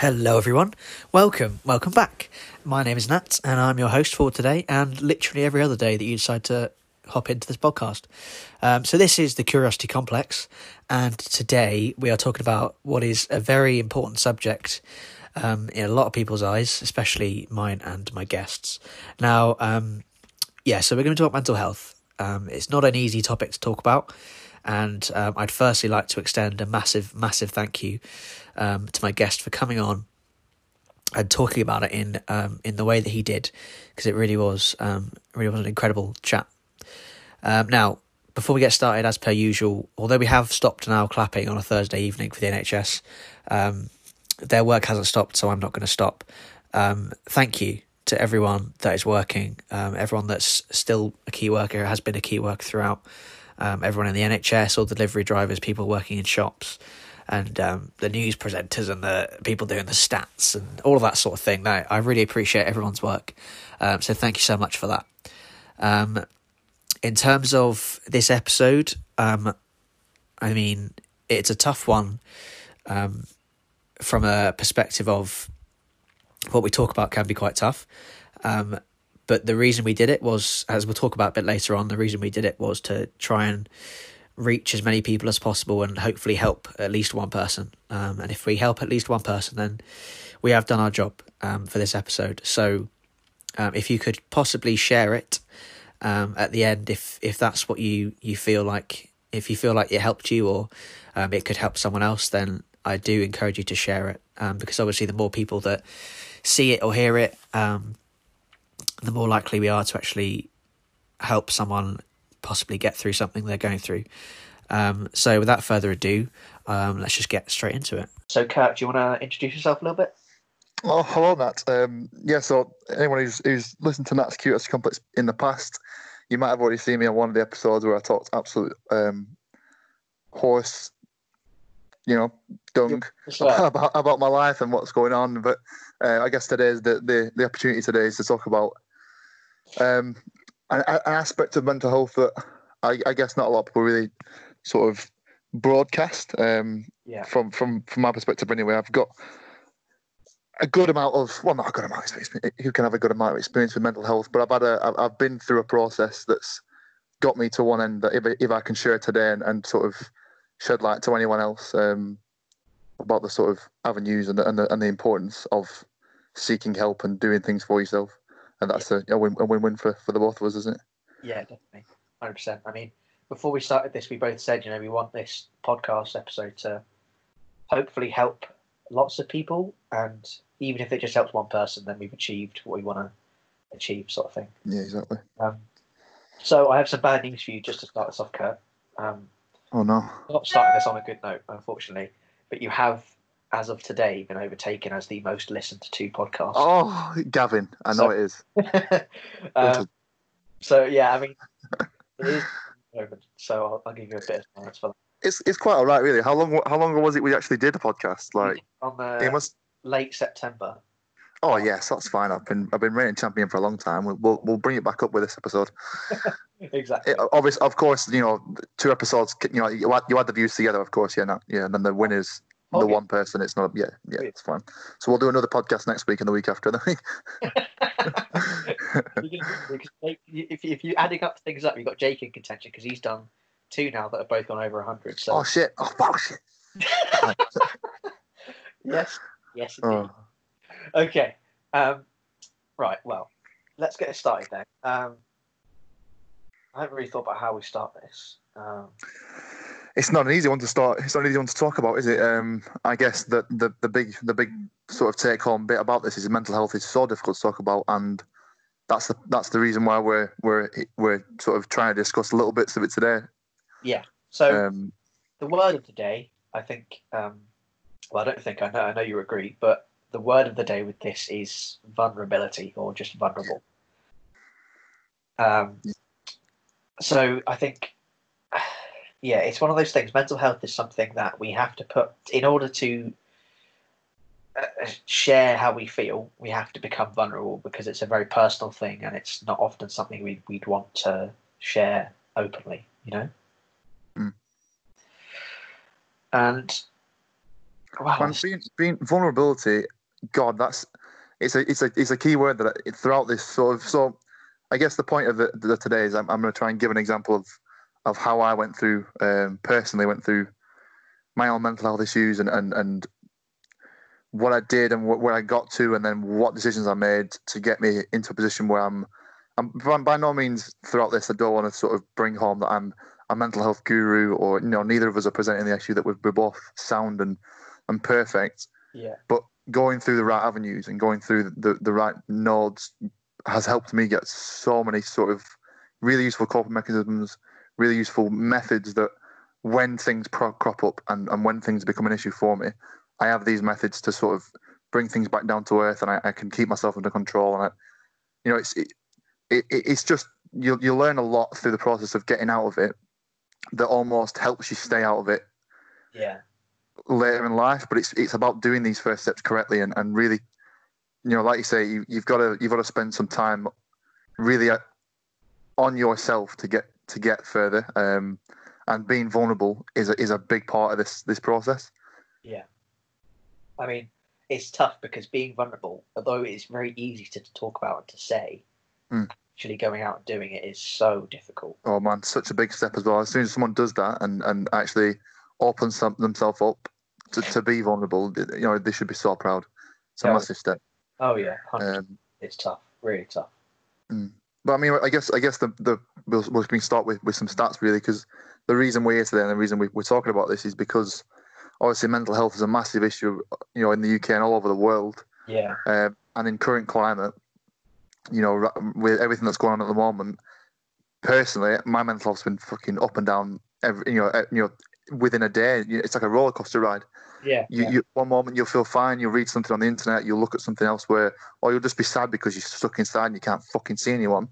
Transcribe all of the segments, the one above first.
Hello, everyone. Welcome, welcome back. My name is Nat, and I'm your host for today, and literally every other day that you decide to hop into this podcast. Um, so, this is the Curiosity Complex, and today we are talking about what is a very important subject um, in a lot of people's eyes, especially mine and my guests. Now, um, yeah, so we're going to talk mental health. Um, it's not an easy topic to talk about, and um, I'd firstly like to extend a massive, massive thank you um, to my guest for coming on and talking about it in um, in the way that he did, because it really was um, really was an incredible chat. Um, now, before we get started, as per usual, although we have stopped now clapping on a Thursday evening for the NHS, um, their work hasn't stopped, so I'm not going to stop. Um, thank you to everyone that is working, um, everyone that's still a key worker, has been a key worker throughout, everyone in the NHS, all delivery drivers, people working in shops, and um, the news presenters and the people doing the stats and all of that sort of thing. Now, I really appreciate everyone's work. Um, so thank you so much for that. Um, in terms of this episode, um, I mean, it's a tough one um, from a perspective of what we talk about can be quite tough. Um, but the reason we did it was, as we'll talk about a bit later on, the reason we did it was to try and reach as many people as possible and hopefully help at least one person. Um, and if we help at least one person, then we have done our job um, for this episode. So um, if you could possibly share it um, at the end, if if that's what you you feel like, if you feel like it helped you or um, it could help someone else, then I do encourage you to share it um, because obviously the more people that see it or hear it, the more likely we are to actually help someone possibly get through something they're going through. Um, so, without further ado, um, let's just get straight into it. So, Kurt, do you want to introduce yourself a little bit? Oh, hello, Nat. Um, yeah, so anyone who's, who's listened to Nat's Curiosity Complex in the past, you might have already seen me on one of the episodes where I talked absolute um, horse, you know, dung about, about my life and what's going on. But uh, I guess today's the, the, the opportunity today is to talk about um, an, an aspect of mental health that I, I, guess not a lot of people really sort of broadcast. Um, yeah. From from from my perspective, anyway, I've got a good amount of well, not a good amount of experience. Who can have a good amount of experience with mental health? But I've had a I've been through a process that's got me to one end that if if I can share today and, and sort of shed light to anyone else um, about the sort of avenues and the, and the, and the importance of seeking help and doing things for yourself and that's yeah. a, a, win, a win-win for, for the both of us, isn't it? Yeah, definitely, hundred percent. I mean, before we started this, we both said, you know, we want this podcast episode to hopefully help lots of people, and even if it just helps one person, then we've achieved what we want to achieve, sort of thing. Yeah, exactly. Um, so I have some bad news for you, just to start us off, Kurt. Um, oh no! Not starting this on a good note, unfortunately, but you have as of today, been overtaken as the most listened to podcast. Oh, Gavin, I know so, it is. um, so yeah, I mean, it is so I'll, I'll, give you a bit of chance for that. It's it's quite all right, really. How long how long was it we actually did the podcast? Like on the it must... late September. Oh yes, that's fine. I've been I've been reigning champion for a long time. We'll we'll, we'll bring it back up with this episode. exactly. It, obviously, of course, you know, two episodes. You know, you add, you add the views together, of course. Yeah, no, yeah, and then the winners the one person. It's not. Yeah, yeah, it's fine. So we'll do another podcast next week and the week after. if if you're adding up things up, you've got Jake in contention because he's done two now that have both gone over hundred. So. Oh shit! Oh fuck shit! yes, yes. Oh. Okay. Um, right. Well, let's get it started then. Um, I haven't really thought about how we start this. Um, it's not an easy one to start. It's not an easy one to talk about, is it? Um, I guess that the the big the big sort of take home bit about this is mental health is so difficult to talk about, and that's the that's the reason why we're we're we're sort of trying to discuss little bits of it today. Yeah. So um, the word of the day, I think. Um, well, I don't think I know. I know you agree, but the word of the day with this is vulnerability or just vulnerable. Um, so I think yeah, it's one of those things. Mental health is something that we have to put in order to uh, share how we feel. We have to become vulnerable because it's a very personal thing, and it's not often something we'd we'd want to share openly. You know. Mm. And wow, it's- being, being vulnerability, God, that's it's a it's a it's a key word that I, throughout this sort of so. I guess the point of the, the today is I'm, I'm going to try and give an example of of how I went through um, personally went through my own mental health issues and and and what I did and wh- where I got to and then what decisions I made to get me into a position where I'm. I'm by- no means throughout this. I don't want to sort of bring home that I'm a mental health guru or you know neither of us are presenting the issue that we're, we're both sound and and perfect yeah, but going through the right avenues and going through the, the right nodes has helped me get so many sort of really useful coping mechanisms, really useful methods that when things pro- crop up and, and when things become an issue for me, I have these methods to sort of bring things back down to earth and I, I can keep myself under control. And I, you know, it's, it, it, it's just, you'll, you'll learn a lot through the process of getting out of it that almost helps you stay out of it yeah, later in life, but it's it's about doing these first steps correctly and, and really, you know, like you say, you, you've got to you've got to spend some time really uh, on yourself to get to get further. Um, and being vulnerable is a, is a big part of this this process. yeah. I mean, it's tough because being vulnerable, although it's very easy to, to talk about and to say, Hmm. actually going out and doing it is so difficult. Oh man, such a big step as well. As soon as someone does that and and actually opens some, themselves up to, to be vulnerable, you know, they should be so proud. It's a Yeah. massive step. Oh yeah, Um, it's tough, really tough. But I mean, I guess I guess the the we'll, we can start with, with some stats really because the reason we're here today and the reason we, we're talking about this is because obviously mental health is a massive issue, you know, in the UK and all over the world. Yeah, Um, and in current climate, you know, with everything that's going on at the moment, personally, my mental health's been fucking up and down. Every you know, you know, within a day, it's like a roller coaster ride. yeah, You, yeah. you one moment you'll feel fine, you'll read something on the internet, you'll look at something elsewhere, or you'll just be sad because you're stuck inside and you can't fucking see anyone.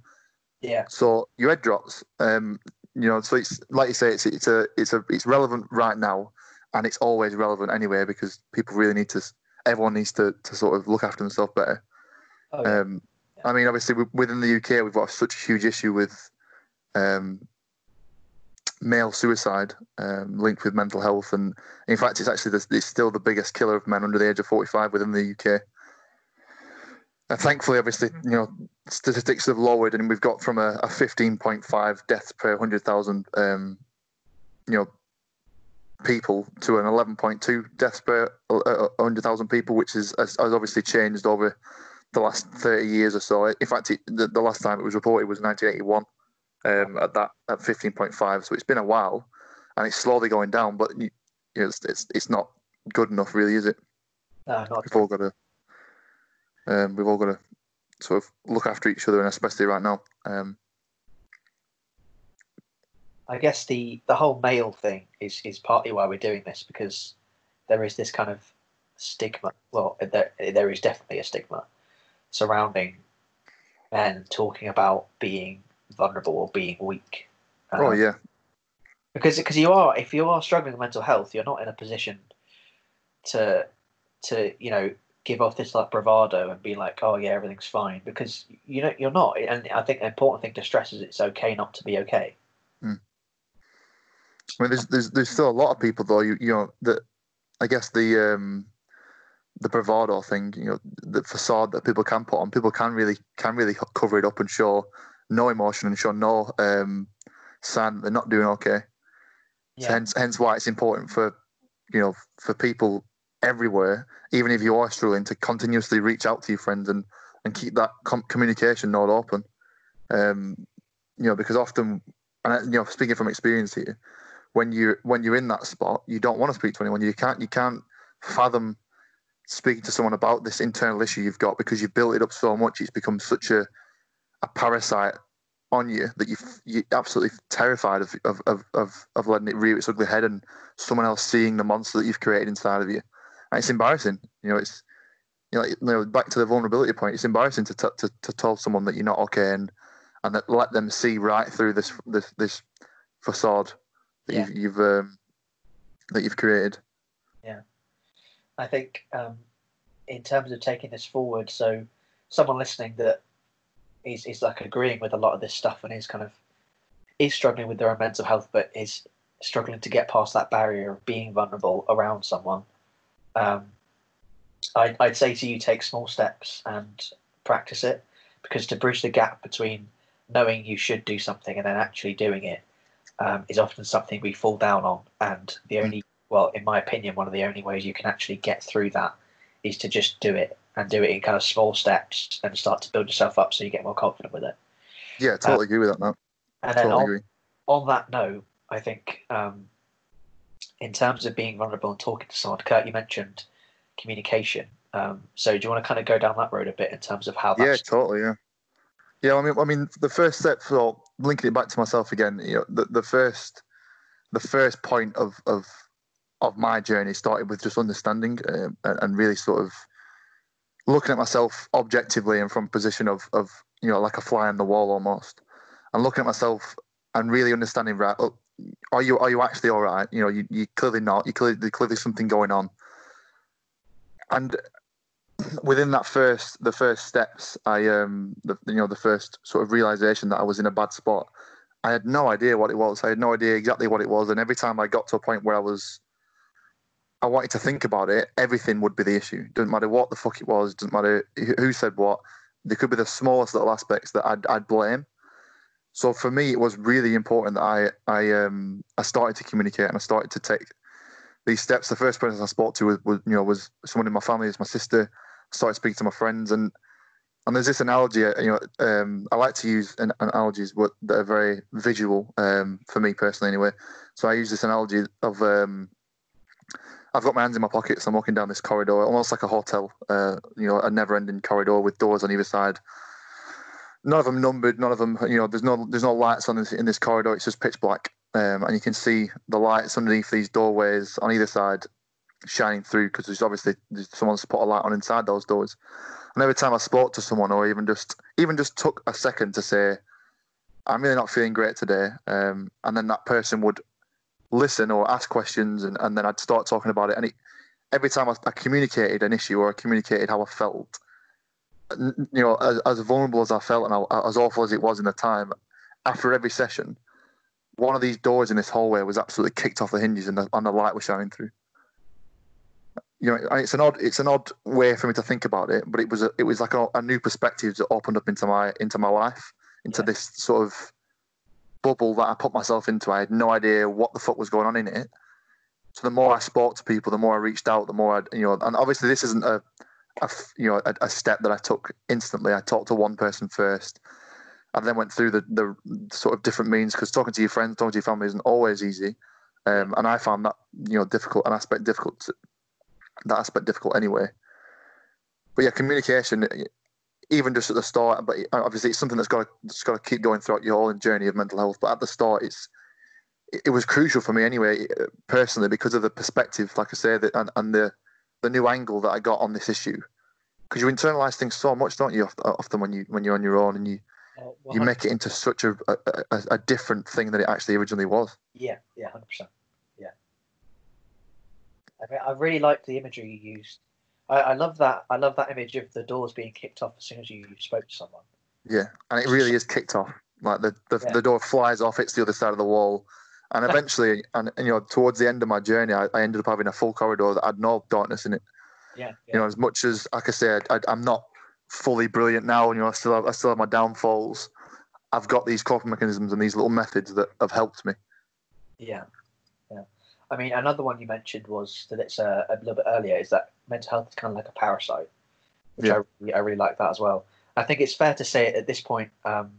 yeah. So your head drops. Um, you know, so it's like you say, it's it's a it's a it's relevant right now, and it's always relevant anyway because people really need to. Everyone needs to to sort of look after themselves better. Oh, yeah. Um, I mean, obviously within the UK, we've got such a huge issue with um, male suicide um, linked with mental health, and in fact, it's actually the, it's still the biggest killer of men under the age of forty-five within the UK. And thankfully, obviously, you know, statistics have lowered, and we've got from a, a fifteen point five deaths per hundred thousand, um, you know, people to an eleven point two deaths per uh, hundred thousand people, which is has, has obviously changed over the last 30 years or so. In fact, it, the, the last time it was reported was 1981 um, at that at 15.5. So it's been a while, and it's slowly going down. But you know, it's, it's it's not good enough, really, is it? no, We've all got to um, we've all got to sort of look after each other, and especially right now. Um, I guess the the whole male thing is is partly why we're doing this because there is this kind of stigma. Well, there there is definitely a stigma surrounding men talking about being vulnerable or being weak. oh Um, yeah, because because you are if you are struggling with mental health, you're not in a position to to you know give off this like bravado and be like, oh yeah, everything's fine because you know you're not. And I think the important thing to stress is it's okay not to be okay. I mean, there's there's there's still a lot of people though. You you know that I guess the um the bravado thing, you know, the facade that people can put on, people can really can really cover it up and show no emotion and show no um sign that they're not doing okay. So hence hence why it's important for you know for people everywhere, even if you are struggling, to continuously reach out to your friends and and keep that com- communication node open. Um, you know, because often, and you know, speaking from experience here, when you when you're in that spot, you don't want to speak to anyone. You can't you can't fathom speaking to someone about this internal issue you've got because you've built it up so much. It's become such a a parasite on you that you you're absolutely terrified of, of of of of letting it rear its ugly head and someone else seeing the monster that you've created inside of you. And it's embarrassing. You know, it's you know, you know back to the vulnerability point. It's embarrassing to t- to to tell someone that you're not okay and and that let them see right through this this this facade that Yeah. you've, you've um, that you've created. Yeah, I think um, in terms of taking this forward, so someone listening that is is like agreeing with a lot of this stuff and he's kind of is struggling with their own mental health, but is struggling to get past that barrier of being vulnerable around someone. um, I'd, I'd say to you take small steps and practice it because to bridge the gap between knowing you should do something and then actually doing it um, is often something we fall down on. And the only, well, in my opinion, one of the only ways you can actually get through that is to just do it and do it in kind of small steps and start to build yourself up so you get more confident with it. Yeah, totally agree with that. Now. And then Totally on, agree. on that note, I think um, in terms of being vulnerable and talking to someone, Kurt, you mentioned communication. Um, so do you want to kind of go down that road a bit in terms of how Yeah, totally. Yeah, yeah. I mean, I mean, the first step for linking it back to myself again. You know, the, the first, the first point of of of my journey started with just understanding um, and, and really sort of looking at myself objectively and from position of of you know like a fly on the wall almost, and looking at myself and really understanding right. oh, Are you are you actually all right? You know, you you clearly not. You clearly there's clearly something going on. And within that first the first steps i um the, you know the first sort of realization that i was in a bad spot i had no idea what it was i had no idea exactly what it was and every time i got to a point where i was i wanted to think about it everything would be the issue. Doesn't matter what the fuck it was doesn't matter who said what there could be the smallest little aspects that i'd, I'd blame. So for me it was really important that i i um i started to communicate and i started to take these steps. The first person i spoke to was, was you know was someone in my family it's my sister. I started speaking to my friends and and there's this analogy uh, you know um, I like to use an, analogies that are very visual um, for me personally anyway. So I use this analogy of um, I've got my hands in my pockets. I'm walking down this corridor almost like a hotel uh, you know a never ending corridor with doors on either side. None of them numbered none of them you know there's no there's no lights on this in this corridor. It's just pitch black. Um, and you can see the lights underneath these doorways on either side shining through because there's obviously there's someone's put a light on inside those doors. And every time I spoke to someone, or even just even just took a second to say, "I'm really not feeling great today," um, and then that person would listen or ask questions, and, and then I'd start talking about it. And it, every time I, I communicated an issue or I communicated how I felt, you know, as, as vulnerable as I felt and how, as awful as it was in the time, after every session, one of these doors in this hallway was absolutely kicked off the hinges, and the, and the light was shining through you know, it's an odd, it's an odd way for me to think about it, but it was, a, it was like a, a new perspective that opened up into my, into my life, into Yeah. this sort of bubble that I put myself into. I had no idea what the fuck was going on in it. So the more I spoke to people, the more I reached out, the more I, you know, and obviously this isn't a, you know, a, a step that I took instantly. I talked to one person first. I then went through the, the sort of different means because talking to your friends, talking to your family isn't always easy. Um, and I found that, you know, difficult, an aspect difficult to, that aspect difficult anyway. But yeah, communication, even just at the start, but obviously it's something that's got to, that's got to keep going throughout your whole journey of mental health. But at the start, it's it, was crucial for me anyway, uh, personally, because of the perspective, like I say, that and, and the the new angle that I got on this issue. Because you internalize things so much, don't you? Often when you when you're on your own and you Uh, you make it into such a a, a, different thing that it actually originally was. Yeah, yeah, hundred percent. Yeah. I mean, I really liked the imagery you used. I, I love that. I love that image of the doors being kicked off as soon as you spoke to someone. Yeah, and it really is kicked off. Like the the, Yeah. the door flies off, hits the other side of the wall, and eventually, and, and you know, towards the end of my journey, I, I ended up having a full corridor that had no darkness in it. Yeah, yeah, You know, as much as like I said, I, I'm not fully brilliant now, and you know, I still have I still have my downfalls. I've got these coping mechanisms and these little methods that have helped me. yeah. I mean, another one you mentioned was that it's uh, a little bit earlier. Is that mental health is kind of like a parasite, which Yeah. I really, I really like that as well. I think it's fair to say at this point, um,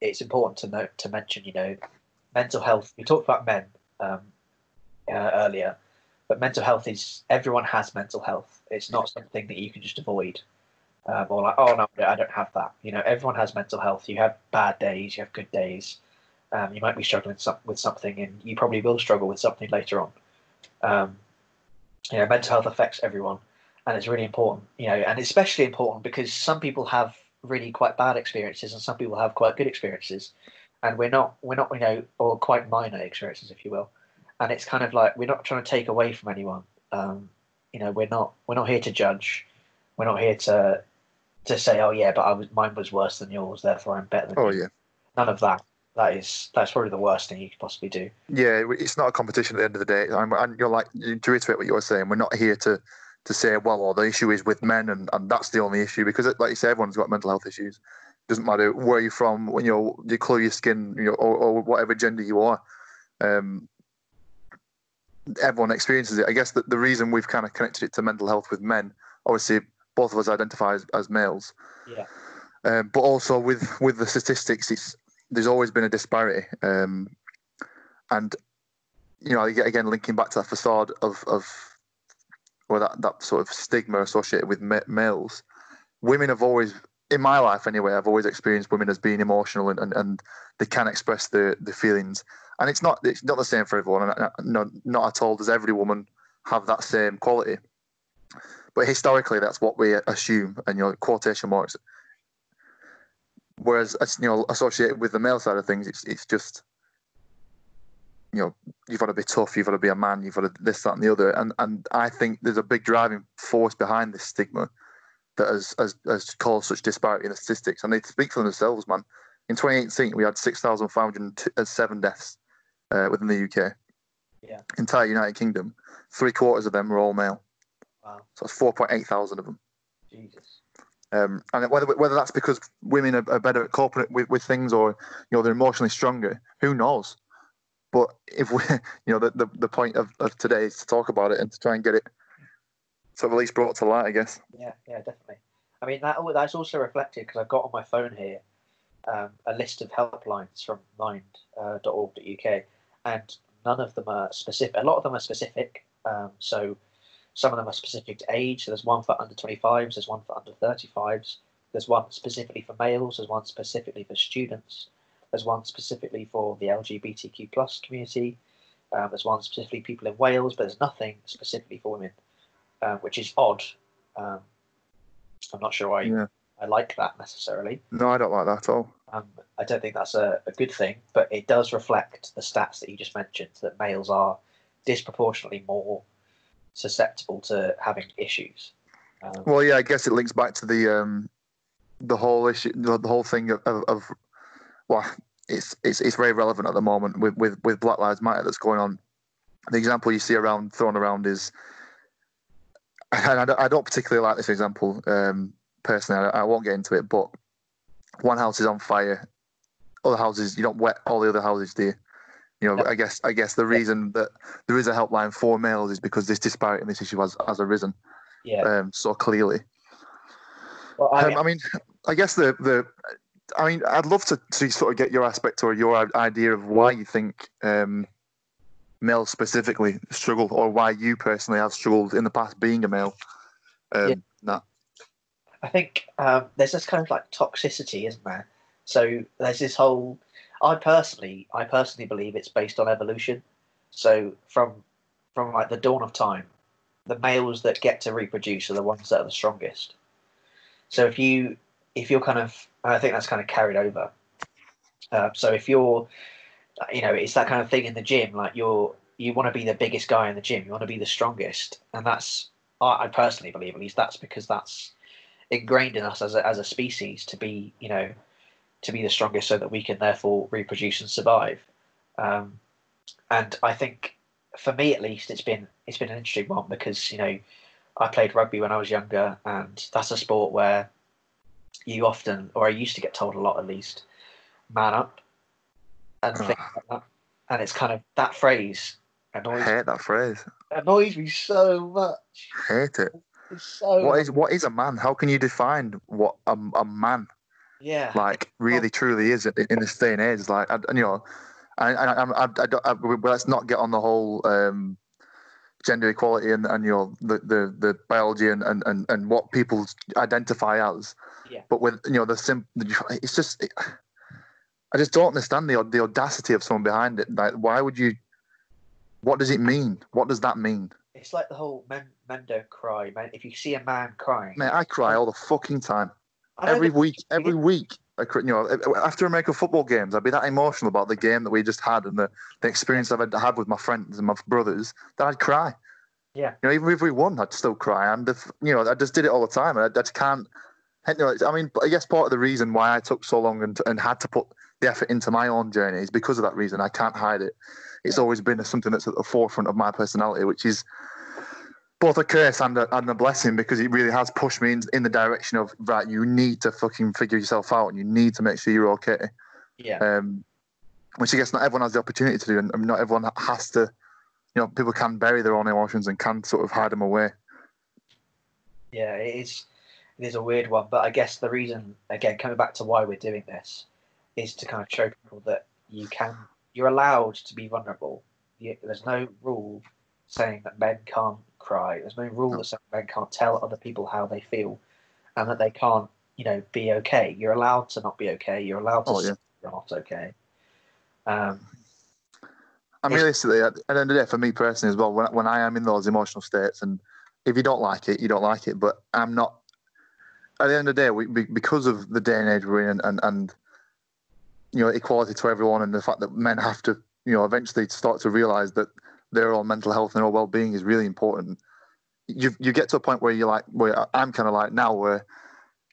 it's important to note to mention, you know, mental health. We talked about men um, uh, earlier, but mental health is everyone has mental health. It's not something that you can just avoid. Um, or like, oh no, I don't have that. You know, everyone has mental health. You have bad days, you have good days. Um, you might be struggling some, with something, and you probably will struggle with something later on. Um, you know, mental health affects everyone, and it's really important. You know, and especially important because some people have really quite bad experiences, and some people have quite good experiences, and we're not, we're not, you know, or quite minor experiences, if you will. And it's kind of like we're not trying to take away from anyone. Um, you know, we're not, we're not here to judge. We're not here to to say, oh yeah, but I was, mine was worse than yours, therefore I'm better than Oh you. yeah, None of that. That is that's probably the worst thing you could possibly do. yeah. It's not a competition at the end of the day. I'm, and you're like to reiterate what you were saying. We're not here to to say, well, or the issue is with men, and, and that's the only issue because, like you say, everyone's got mental health issues. Doesn't matter where you're from, when you're you colour your skin, you know, or, or whatever gender you are. Um, everyone experiences it. I guess that the reason we've kind of connected it to mental health with men, obviously, both of us identify as, as males. Yeah. Um, but also with with the statistics, it's there's always been a disparity, um, and you know, again, linking back to that facade of of or that that sort of stigma associated with males, women have always, in my life anyway, I've always experienced women as being emotional and, and, and they can express the the feelings, and it's not it's not the same for everyone, and not not at all does every woman have that same quality. But historically, that's what we assume, and you know, quotation marks Whereas, you know, associated with the male side of things, it's it's just, you know, you've got to be tough, you've got to be a man, you've got to this, that, and the other. And and I think there's a big driving force behind this stigma that has has, has caused such disparity in the statistics, and they speak for themselves, man. In 2018, we had 6,507 deaths uh, within the UK. Yeah. Entire United Kingdom, three quarters of them were all male. Wow. So it's 4.8 thousand of them. Jesus. Um, and whether whether that's because women are, are, better at coping with, with things or you know they're emotionally stronger, who knows? But if we, you know, the, the, the point of, of today is to talk about it and to try and get it sort of at least brought to light, I guess. Yeah, yeah, definitely. I mean that that's also reflected because I've got on my phone here um, a list of helplines from mind.org.uk, uh, and none of them are specific. A lot of them are specific. Um, so some of them are specific to age. So there's one for under 25s, there's one for under 35s, there's one specifically for males, there's one specifically for students, there's one specifically for the LGBTQ plus community, um, there's one specifically people in Wales, but there's nothing specifically for women, uh, which is odd. Um, I'm not sure I yeah. I like that necessarily. No, I don't like that at all. Um, I don't think that's a, a good thing, but it does reflect the stats that you just mentioned that males are disproportionately more susceptible to having issues. Um, well, yeah, I guess it links back to the um, the whole issue, the, whole thing of, of, of, well, it's it's it's very relevant at the moment with, with with Black Lives Matter that's going on. The example you see around thrown around is, I, I don't particularly like this example um, personally. I, I won't get into it, but one house is on fire, other houses you don't wet all the other houses, do you? You know, yep. I guess I guess the reason that there is a helpline for males is because this disparity in this issue has, has arisen yeah. um, so clearly. Well, I, um, I mean, I guess the the I mean, I'd love to, to sort of get your aspect or your idea of why you think um, males specifically struggle, or why you personally have struggled in the past being a male. Um, yeah. Nah. I think um, there's this kind of like toxicity, isn't there? So there's this whole I personally, I personally believe it's based on evolution. So from from like the dawn of time, the males that get to reproduce are the ones that are the strongest. So if you if you're kind of, I think that's kind of carried over. Uh, so if you're, you know, it's that kind of thing in the gym. Like you're you want to be the biggest guy in the gym. You want to be the strongest, and that's I, I personally believe at least that's because that's ingrained in us as a as a species to be, you know, to be the strongest so that we can therefore reproduce and survive. Um, and I think for me at least it's been it's been an interesting one because you know I played rugby when I was younger and that's a sport where you often or I used to get told a lot at least man up and things like that. And it's kind of that phrase annoys I hate that phrase. Annoys me so much. I hate it. It's so what is what is a man? How can you define what a, a man yeah. Like really, truly is in this day and age. Like, I, you know, I, I, I, I, I, let's not get on the whole um, gender equality and, and you know the, the, the biology and, and, and, and what people identify as. Yeah. But with you know the sim, it's just. It, I just don't understand the the audacity of someone behind it. Like, why would you? What does it mean? What does that mean? It's like the whole men men don't cry. Man, if you see a man crying, man, I cry all the fucking time every week, every week. I, you know, after American football games, I'd be that emotional about the game that we just had and the, the experience I've had with my friends and my brothers that I'd cry. Yeah. You know, even if we won, I'd still cry. And if, you know, I just did it all the time. I, I just can't. You know, I mean, I guess part of the reason why I took so long and, and had to put the effort into my own journey is because of that reason. I can't hide it. It's always been something that's at the forefront of my personality, which is both a curse and a, and a blessing because it really has pushed me in, in the direction of right. You need to fucking figure yourself out, and you need to make sure you're okay. Yeah. Um, which I guess not everyone has the opportunity to do, and not everyone has to. You know, people can bury their own emotions and can sort of hide them away. Yeah, it is. It is a weird one, but I guess the reason, again, coming back to why we're doing this, is to kind of show people that you can, you're allowed to be vulnerable. You, there's no rule saying that men can't cry. There's no rule that men can't tell other people how they feel, and that they can't, you know, be okay. You're allowed to not be okay. You're allowed to Oh, yeah. you're not okay. Um, I mean, realistically, at, the end of the day, for me personally as well, when, when I am in those emotional states, and if you don't like it, you don't like it. But I'm not. At the end of the day, we, because of the day and age we're in, and, and, and you know, equality to everyone, and the fact that men have to, you know, eventually start to realise that their own mental health and their own well-being is really important. You you get to a point where you're like, where I'm kind of like now, where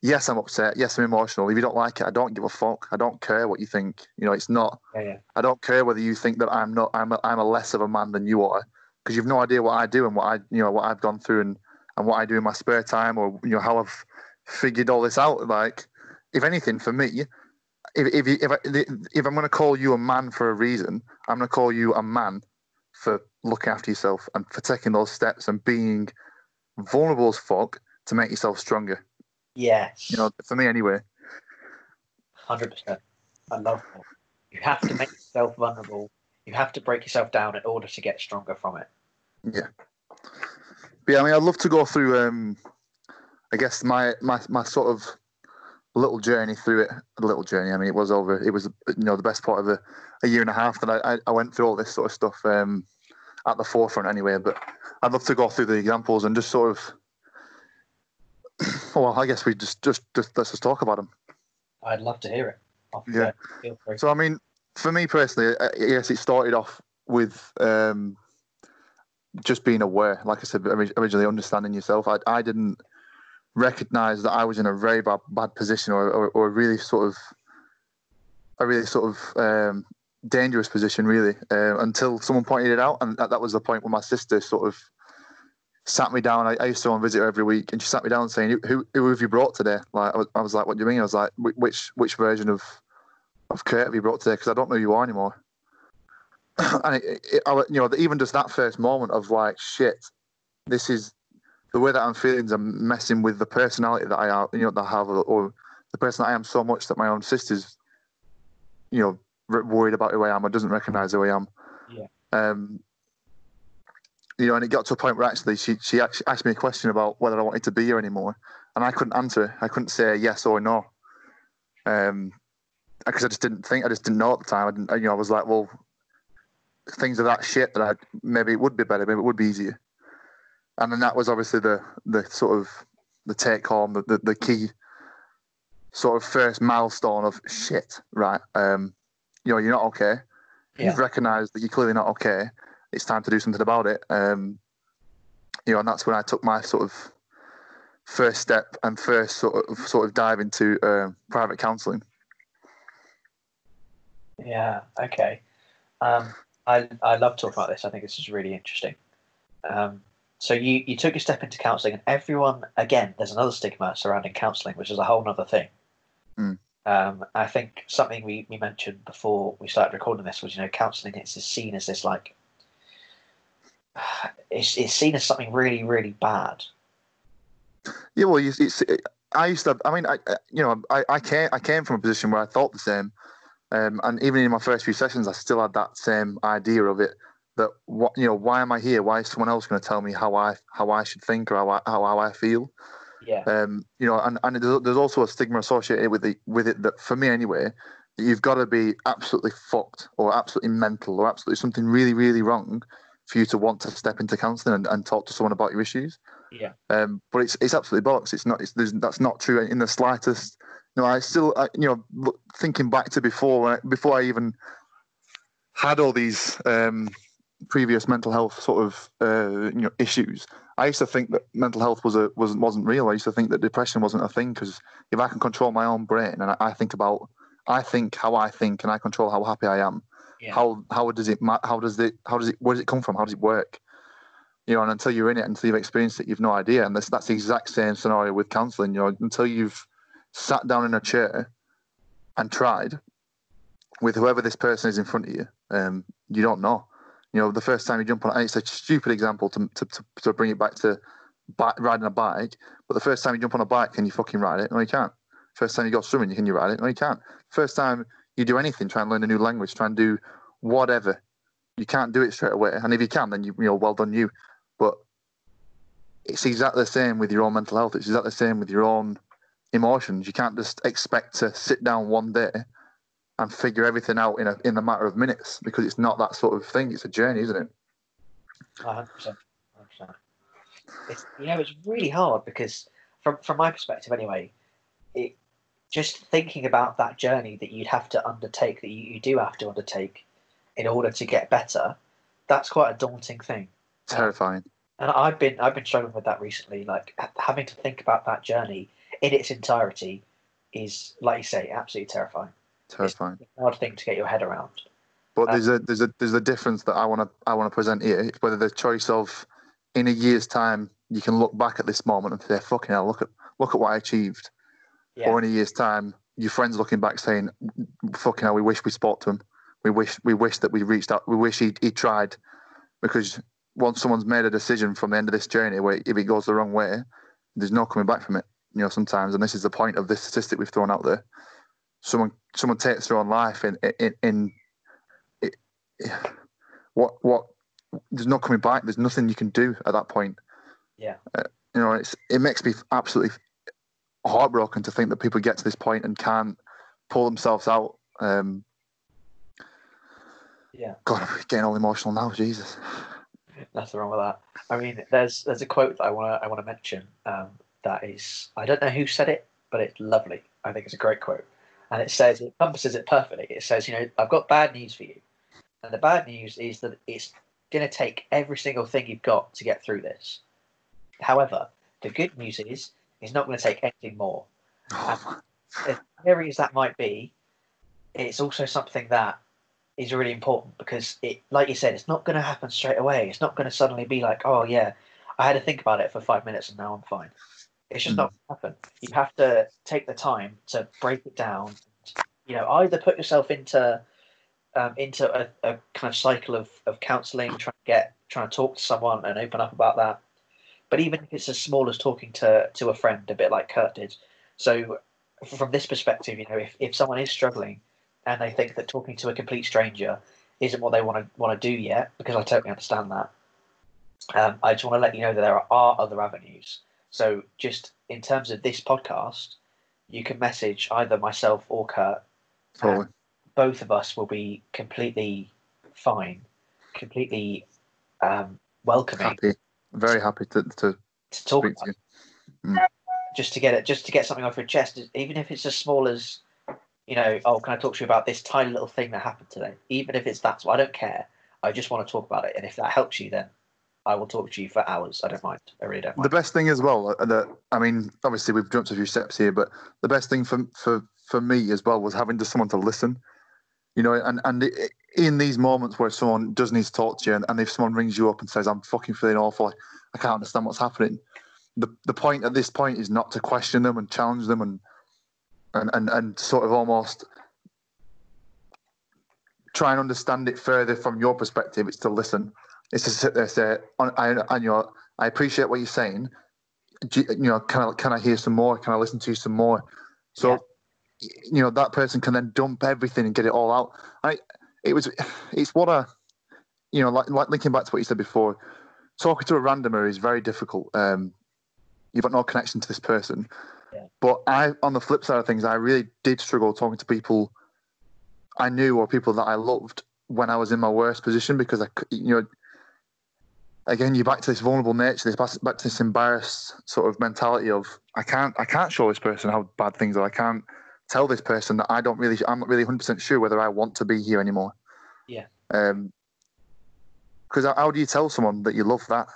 yes, I'm upset, yes, I'm emotional. If you don't like it, I don't give a fuck. I don't care what you think. You know, it's not. yeah, yeah, I don't care whether you think that I'm not I'm a, I'm a less of a man than you are because you've no idea what I do and what I you know what I've gone through and, and what I do in my spare time or you know how I've figured all this out. Like, if anything, for me, if if if, I, if I'm going to call you a man for a reason, I'm going to call you a man for looking after yourself and for taking those steps and being vulnerable as fuck to make yourself stronger. yes, You know, for me anyway. hundred percent. I love that. You have to make yourself vulnerable. You have to break yourself down in order to get stronger from it. Yeah. But yeah, I mean, I'd love to go through. Um, I guess my my my sort of little journey through it. A little journey. I mean, it was over. It was you know the best part of a, a year and a half that I, I, I went through all this sort of stuff um, at the forefront anyway. But I'd love to go through the examples and just sort of. Well, I guess we just just just let's just talk about them. I'd love to hear it. Off Yeah. the- Feel free. So I mean, for me personally, I I it started off with um, just being aware. Like I said originally, understanding yourself. I I didn't recognize that I was in a very bad bad position or or, or really sort of a really sort of um, dangerous position, really, uh, until someone pointed it out, and that, that was the point where my sister sort of sat me down. I, I used to go and visit her every week, and she sat me down saying, "Who who have you brought today?" Like I was, I was like, "What do you mean?" I was like, "Wh- "Which which version of of Kurt have you brought today? Because I don't know who you are anymore." and it, it, I, you know, even just that first moment of like, "Shit, this is the way that I'm feeling. is I'm messing with the personality that I you know, that I have, or, the person I am so much that my own sister's, you know, worried about who I am or doesn't recognize who I am." Yeah. Um, you know, and it got to a point where actually she she actually asked me a question about whether I wanted to be here anymore, and I couldn't answer. I couldn't say yes or no, um, because I just didn't think. I just didn't know at the time. I didn't. You know, I was like, well, things are that shit that I maybe it would be better, maybe it would be easier, and then that was obviously the the sort of the take home, the the, the key sort of first milestone of shit. Right, um, you know, you're not okay. You've recognised that you're clearly not okay. It's time to do something about it. Um, you know, and that's when I took my sort of first step and first sort of sort of dive into um private counselling. Yeah. Okay. Um, I I love talking about this. I think this is really interesting. Um, so you you took a step into counselling, and everyone again, there's another stigma surrounding counselling, which is a whole other thing. Mm. Um, I think something we, we mentioned before we started recording this was you know counselling is is seen as this like it's it's seen as something really really bad. Yeah, well, you, it's, I used to. I mean, I- you know, I, I came I came from a position where I thought the same, um, and even in my first few sessions, I still had that same idea of it. That what you know, why am I here? Why is someone else going to tell me how I how I should think or how I, how, how I feel? Yeah. Um, you know, and, and there's, there's also a stigma associated with the with it that for me anyway, that you've got to be absolutely fucked or absolutely mental or absolutely something really really wrong for you to want to step into counselling and, and talk to someone about your issues. Yeah. Um, but it's it's absolutely bollocks. It's not. It's that's not true in the slightest. You know, I still, I, you know, look, thinking back to before I, before I even had all these um, previous mental health sort of uh, you know issues. I used to think that mental health was a wasn't wasn't real. I used to think that depression wasn't a thing because if I can control my own brain and I, I think about, I think how I think and I control how happy I am. Yeah. How how does it how does it how does it where does it come from? How does it work? You know, and until you're in it, until you've experienced it, you've no idea. And that's that's the exact same scenario with counselling. You know, until you've sat down in a chair and tried with whoever this person is in front of you, um, you don't know. You know, the first time you jump on, it's a stupid example to to, to, to bring it back to riding a bike. But the first time you jump on a bike, can you fucking ride it? No, you can't. First time you go swimming, can you ride it? No, you can't. First time you do anything, try and learn a new language, try and do whatever, you can't do it straight away. And if you can, then you, you know, well done you. But it's exactly the same with your own mental health. It's exactly the same with your own emotions. You can't just expect to sit down one day and figure everything out in a in a matter of minutes because it's not that sort of thing. It's a journey, isn't it? hundred percent, hundred percent. It's you know it's really hard because from from my perspective anyway, it just thinking about that journey that you'd have to undertake that you, you do have to undertake in order to get better. That's quite a daunting thing. Terrifying. And I've been I've been struggling with that recently. Like having to think about that journey in its entirety is, like you say, absolutely terrifying. Terrifying. It's a hard thing to get your head around. But Uh, there's a there's a there's a difference that I want to I want to present here. It's whether the choice of in a year's time you can look back at this moment and say, "Fucking hell, look at look at what I achieved," Yeah, or in a year's time your friends looking back saying, "Fucking hell, we wish we spoke to him. We wish we wish that we reached out. We wish he he tried," because once someone's made a decision from the end of this journey, where if it goes the wrong way, there's no coming back from it. You know, sometimes, and this is the point of this statistic we've thrown out there. Someone someone takes their own life in in in, in what what there's no coming back. There's nothing you can do at that point. Yeah. Uh, you know, it's it makes me absolutely heartbroken to think that people get to this point and can't pull themselves out. Um, yeah. God, I'm getting all emotional now. Jesus. Nothing wrong with that. I mean, there's there's a quote that I want to I want to mention. Um, that is, I don't know who said it, but it's lovely. I think it's a great quote, and it says it encompasses it perfectly. It says, you know, I've got bad news for you, and the bad news is that it's going to take every single thing you've got to get through this. However, the good news is it's not going to take anything more. as scary as that might be, it's also something that is really important because it, like you said, it's not going to happen straight away. It's not going to suddenly be like, oh yeah, I had to think about it for five minutes and now I'm fine. It's just Mm. not going to happen. You have to take the time to break it down. You know, either put yourself into um, into a, a kind of cycle of, of counselling, trying to get trying to talk to someone and open up about that. But even if it's as small as talking to to a friend, a bit like Kurt did. So from this perspective, you know, if, if someone is struggling and they think that talking to a complete stranger isn't what they want to want to do yet, because I totally understand that. Um, I just want to let you know that there are other avenues. So just in terms of this podcast, you can message either myself or Kurt. Totally. Both of us will be completely fine, completely um, welcoming Happy. Very happy to, to to talk to you. just to get it, just to get something off your chest, even if it's as small as, you know, oh, can I talk to you about this tiny little thing that happened today? Even if it's that, so I don't care. I just want to talk about it, and if that helps you, then I will talk to you for hours. I don't mind. I really don't The best thing as well, uh, that I mean, obviously we've jumped a few steps here, but the best thing for for for me as well was having just someone to listen. You know, and and i- in these moments where someone does need to talk to you, and, and if someone rings you up and says, "I'm fucking feeling awful," I, I can't understand what's happening. The the point at this point is not to question them and challenge them and and and, and sort of almost try and understand it further from your perspective. It's to listen. It's to sit there and say, "I, I, you know, I appreciate what you're saying. You, you know, can I can I hear some more? Can I listen to you some more? So, you know, that person can then dump everything and get it all out. I, it was, it's what a, you know, like like linking back to what you said before, talking to a randomer is very difficult. Um, you've got no connection to this person. Yeah. But I, on the flip side of things, I really did struggle talking to people I knew or people that I loved when I was in my worst position because I, you know, again, you're back to this vulnerable nature, this back to this embarrassed sort of mentality of I can't, I can't show this person how bad things are. I can't tell this person that I don't really, I'm not really 100 percent sure whether I want to be here anymore. Yeah. Um. Because how do you tell someone that you love that?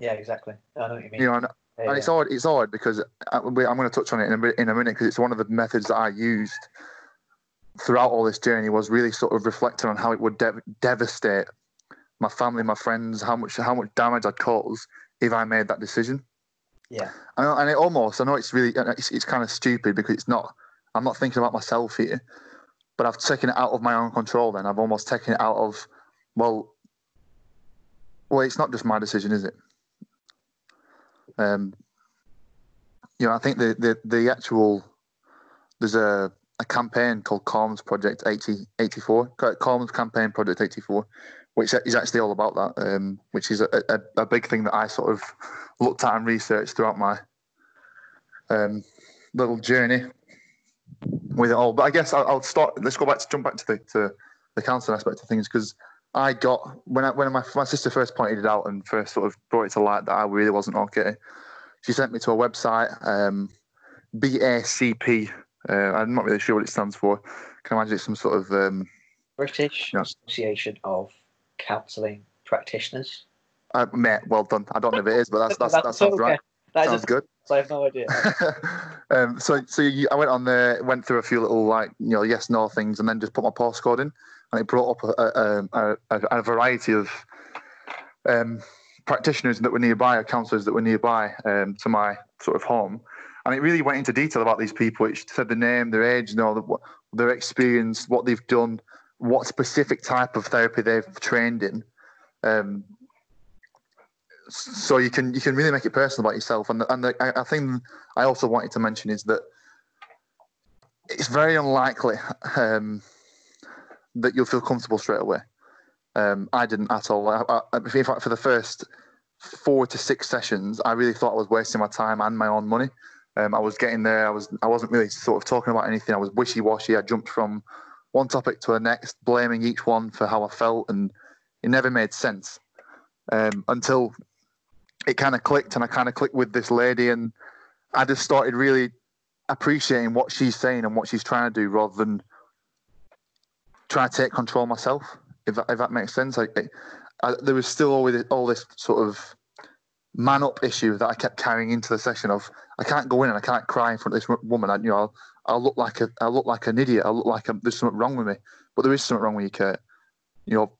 Yeah, exactly. I know what you mean. You know, and, Yeah, and it's yeah. hard. It's hard because I, we- I'm going to touch on it in a, in a minute because it's one of the methods that I used throughout all this journey was really sort of reflecting on how it would dev- devastate my family, my friends, how much how much damage I'd cause if I made that decision. Yeah. And, and it almost, I know it's really, it's, it's kind of stupid because it's not, I'm not thinking about myself here, but I've taken it out of my own control then. I've almost taken it out of, well, well, it's not just my decision, is it? Um, you know, I think the, the, the actual, there's a, a campaign called CALM's Project 80, 84, CALM's Campaign Project 84, which is actually all about that, um, which is a, a, a, big thing that I sort of looked at and researched throughout my um, little journey with it all. But I guess I'll, I'll, start. Let's go back to jump back to the to the counselling aspect of things because I got when I, when my my sister first pointed it out and first sort of brought it to light that I really wasn't okay. She sent me to a website, um, BACP. Uh, I'm not really sure what it stands for. Can I imagine it's some sort of um, British yeah. Association of counselling practitioners. Uh, mate, well done. I don't know if it is, but that's, that's, that's that sounds okay. right. That sounds good. I have no idea. um, so, so you, I went on there, went through a few little like you know yes no things, and then just put my postcode in, and it brought up a, a, a, a variety of um, practitioners that were nearby, or counsellors that were nearby um, to my sort of home, and it really went into detail about these people. It said the name, their age, you know, their experience, what they've done, what specific type of therapy they've trained in. Um, so you can you can really make it personal about yourself. And the, and the, I, I think I also wanted to mention is that it's very unlikely um, that you'll feel comfortable straight away. Um, I didn't at all. I, I, in fact, for the first four to six sessions, I really thought I was wasting my time and my own money. Um, I was getting there. I was I wasn't really sort of talking about anything. I was wishy washy. I jumped from one topic to the next, blaming each one for how I felt, and it never made sense um, until it kind of clicked, and I kind of clicked with this lady, and I just started really appreciating what she's saying and what she's trying to do, rather than trying to take control myself. If that, if that makes sense, like I, there was still always all this sort of man up issue that I kept carrying into the session of I can't go in and I can't cry in front of this woman. I, you know, I look like a I look like an idiot. I look like a, there's something wrong with me. But there is something wrong with you, Kurt. You know,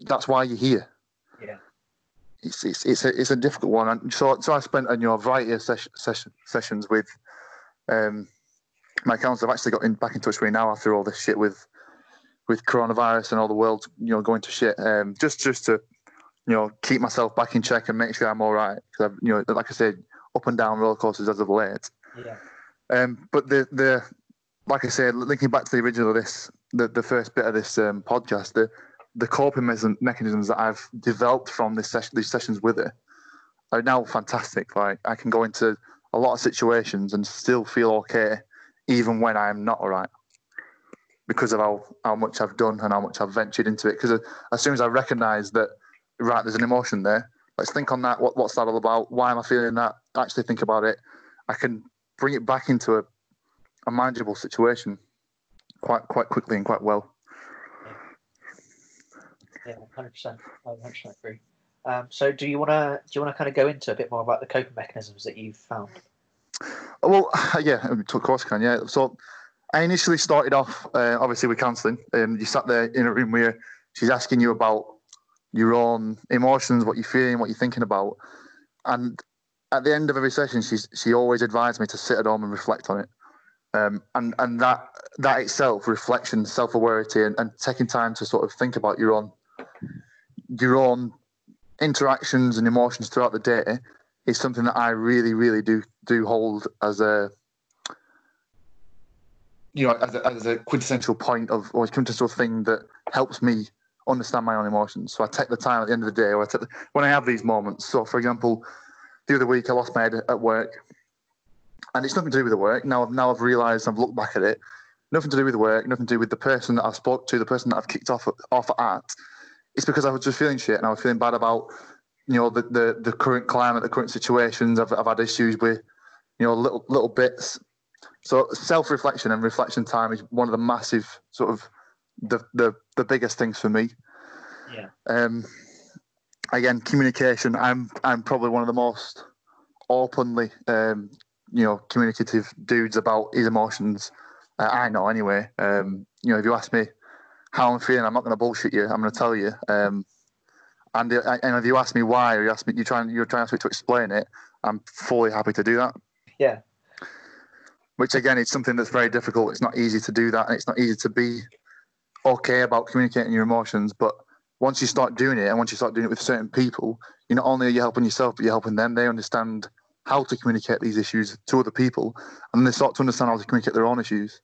that's why you're here. Yeah. It's it's it's a it's a difficult one. And so so I spent you know a variety of session, session, sessions with um my counsellor. I've actually got in, back in touch with me now after all this shit with with coronavirus and all the world you know going to shit. Um, just just to you know keep myself back in check and make sure I'm all right. Because I've you know, like I said, up and down roller coasters as of late. Yeah. Um, but the the like I said, linking back to the original of this, the, the first bit of this um, podcast, the the coping mechanisms that I've developed from this session, these sessions with it, are now fantastic. Like I can go into a lot of situations and still feel okay, even when I'm not all right, because of how how much I've done and how much I've ventured into it. Because as soon as I recognise that, right, there's an emotion there. Let's think on that. What what's that all about? Why am I feeling that? Actually think about it. I can bring it back into a, a manageable situation quite quite quickly and quite well. Yeah, hundred percent. I hundred percent agree. Um, so, do you want to do you want to kind of go into a bit more about the coping mechanisms that you've found? Well, yeah, of course, I can. Yeah, so I initially started off uh, obviously with counselling. Um, you sat there in a room where she's asking you about your own emotions, what you're feeling, what you're thinking about, and at the end of every session, she's she always advised me to sit at home and reflect on it. Um, and and that that itself, reflection, self awareness, and, and taking time to sort of think about your own your own interactions and emotions throughout the day is something that I really, really do do hold as a you know as a, as a quintessential point of or quintessential thing that helps me understand my own emotions. So I take the time at the end of the day, or I the, when I have these moments. So, for example, the other week I lost my head at work, and it's nothing to do with the work. Now, I've now I've realised, I've looked back at it, nothing to do with the work, nothing to do with the person that I spoke to, the person that I've kicked off off at. It's because I was just feeling shit and I was feeling bad about, you know, the the, the current climate, the current situations. I've, I've had issues with, you know, little little bits. So self reflection and reflection time is one of the massive sort of the the the biggest things for me. Yeah. Um, again, communication. I'm I'm probably one of the most openly, um, you know, communicative dudes about his emotions. Uh, I know anyway. Um, you know, if you ask me how I'm feeling, I'm not going to bullshit you. I'm going to tell you. Um, And, uh, and if you ask me why, or you ask me, you trying, you're trying to ask me to explain it, I'm fully happy to do that. Yeah. Which again, is something that's very difficult. It's not easy to do that, and it's not easy to be okay about communicating your emotions. But once you start doing it, and once you start doing it with certain people, you not only are you helping yourself, but you're helping them. They understand how to communicate these issues to other people, and they start to understand how to communicate their own issues.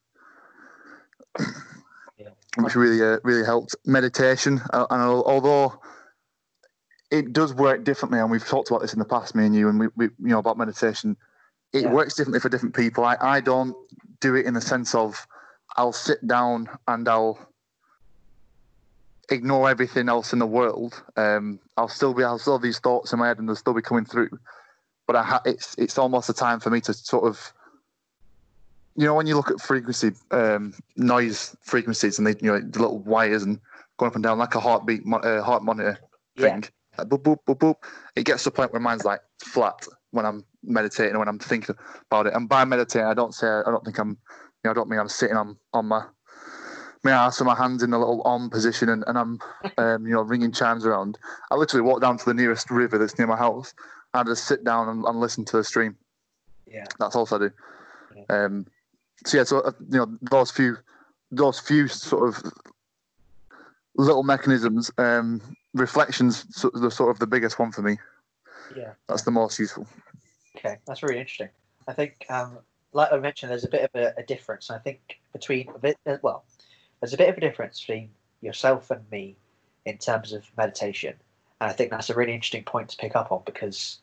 Yeah. Which really, uh, really helped. Meditation, uh, and al- although it does work differently, and we've talked about this in the past, me and you, and we, we you know, about meditation. It Yeah. works differently for different people. I, I don't do it in the sense of I'll sit down and I'll ignore everything else in the world. Um, I'll still be, I'll still have these thoughts in my head, and they'll still be coming through. But I ha- it's it's almost a time for me to sort of, you know, when you look at frequency, um, noise frequencies, and they, you know, the little wires and going up and down like a heartbeat, mo- uh, heart monitor Yeah. thing. Like, boop, boop, boop, boop. It gets to the point where mine's like flat when I'm meditating and when I'm thinking about it. And by meditating, I don't say I don't think I'm, you know, I don't mean I'm sitting on on my my ass with my hands in a little on position and, and I'm, um, you know, ringing chimes around. I literally walk down to the nearest river that's near my house and just sit down and, and listen to the stream. Yeah. That's all I do. Yeah. Um, so yeah, so uh, you know, those few, those few sort of little mechanisms, um, reflections, so, the sort of the biggest one for me. Yeah. That's the most useful. Okay, that's really interesting. I think, um, like I mentioned, there's a bit of a, a difference. I think between a bit, well, there's a bit of a difference between yourself and me in terms of meditation, and I think that's a really interesting point to pick up on because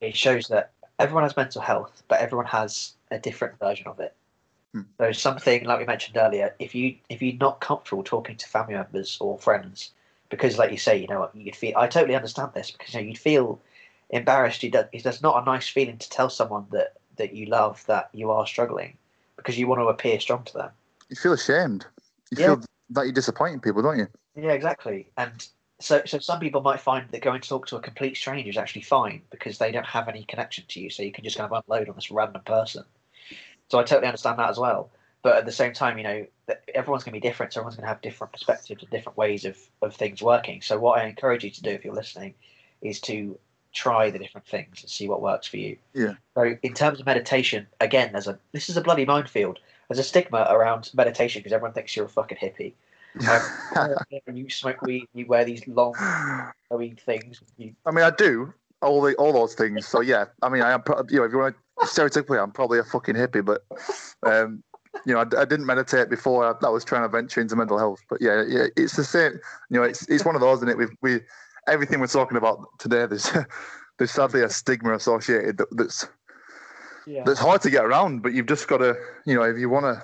it shows that everyone has mental health, but everyone has a different version of it. Hmm. So something like we mentioned earlier, if you if you're not comfortable talking to family members or friends, because like you say, you know, you'd feel. I totally understand this because you know, you'd feel embarrassed. You do, it's not a nice feeling to tell someone that that you love that you are struggling because you want to appear strong to them. You feel ashamed. You Yeah. feel that you're disappointing people, don't you? Yeah, exactly. And so, so some people might find that going to talk to a complete stranger is actually fine because they don't have any connection to you, so you can just kind of unload on this random person. So I totally understand that as well. But at the same time, you know, everyone's going to be different. So everyone's going to have different perspectives and different ways of, of things working. So what I encourage you to do if you're listening is to try the different things and see what works for you. Yeah. So in terms of meditation, again, there's a this is a bloody minefield. There's a stigma around meditation because everyone thinks you're a fucking hippie. and you smoke weed, you wear these long flowing things. You, I mean, I do all the all those things. So yeah, I mean, I am. You know, if you want to stereotypically, I'm probably a fucking hippie, but um, you know, I, I didn't meditate before I, I was trying to venture into mental health. But yeah, yeah, it's the same. You know, it's it's one of those, isn't it? We we everything we're talking about today. There's there's sadly a stigma associated that, that's yeah, that's hard to get around. But you've just got to, you know, if you want to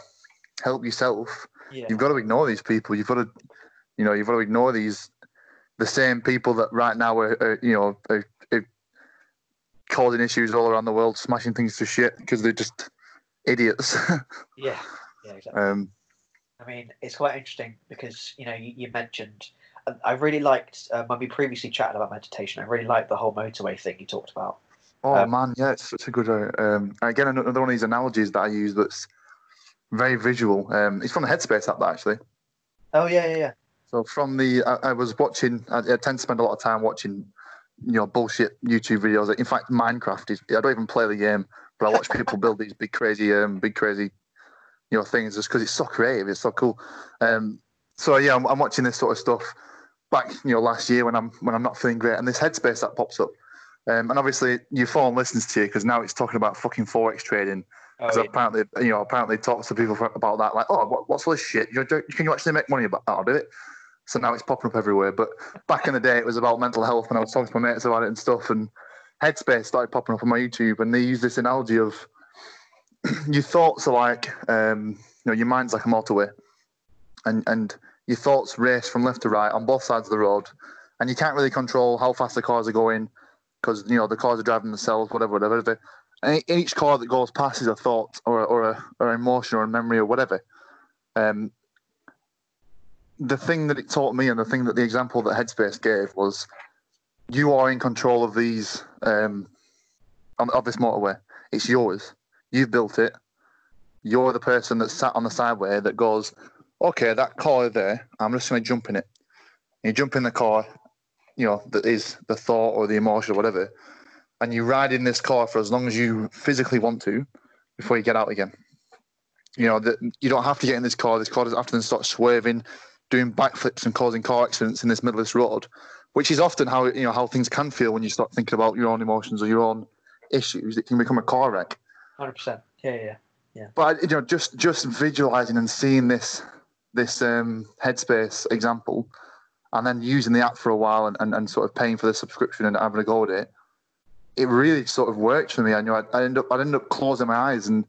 help yourself, yeah, you've got to ignore these people. You've got to, you know, you've got to ignore these the same people that right now are, are you know, are, are causing issues all around the world, smashing things to shit because they're just idiots. yeah, yeah, exactly. um, I mean, it's quite interesting because you know you, you mentioned. I- really liked um, when we previously chatted about meditation. I really liked the whole motorway thing you talked about. oh Um, man, yeah, it's such a good. Uh, um, again, another one of these analogies that I use that's very visual. Um, it's from the Headspace app, actually. Oh yeah, yeah, yeah. So from the, I, I was watching. I, I tend to spend a lot of time watching, you know, bullshit YouTube videos. In fact, Minecraft is. I don't even play the game, but I watch people build these big crazy, um, big crazy, you know, things just because it's so creative. It's so cool. Um, so yeah, I'm, I'm watching this sort of stuff back, you know, last year when I'm when I'm not feeling great, and this Headspace that pops up. Um, and obviously, your phone listens to you because now it's talking about fucking forex trading. Oh, Because yeah. apparently, you know, apparently talks to people about that, like, oh, what, what's all this shit? You can you actually make money about that? I'll do it. So now it's popping up everywhere. But back in the day, it was about mental health, and I was talking to my mates about it and stuff. And Headspace started popping up on my YouTube, and they use this analogy of your thoughts are like, um, you know, your mind's like a motorway, and and your thoughts race from left to right on both sides of the road, and you can't really control how fast the cars are going because you know the cars are driving themselves, whatever, whatever. And each car that goes past is a thought or or a or an emotion or a memory or whatever. Um, the thing that it taught me and the thing that the example that Headspace gave was you are in control of these um, of this motorway. It's yours. You've built it. You're the person that's sat on the sideway that goes, okay, that car there, I'm just going to jump in it. You jump in the car, you know that is the thought or the emotion or whatever, and you ride in this car for as long as you physically want to before you get out again. You know that you don't have to get in this car. This car doesn't have to then start swerving, doing backflips and causing car accidents in this middle of this road, which is often how you know how things can feel when you start thinking about your own emotions or your own issues. It can become a car wreck. Hundred percent. Yeah, yeah, yeah. But you know, just just visualizing and seeing this this um, headspace example, and then using the app for a while and, and, and sort of paying for the subscription and having a go at it, it really sort of worked for me. I knew I'd, I'd end up I'd end up closing my eyes and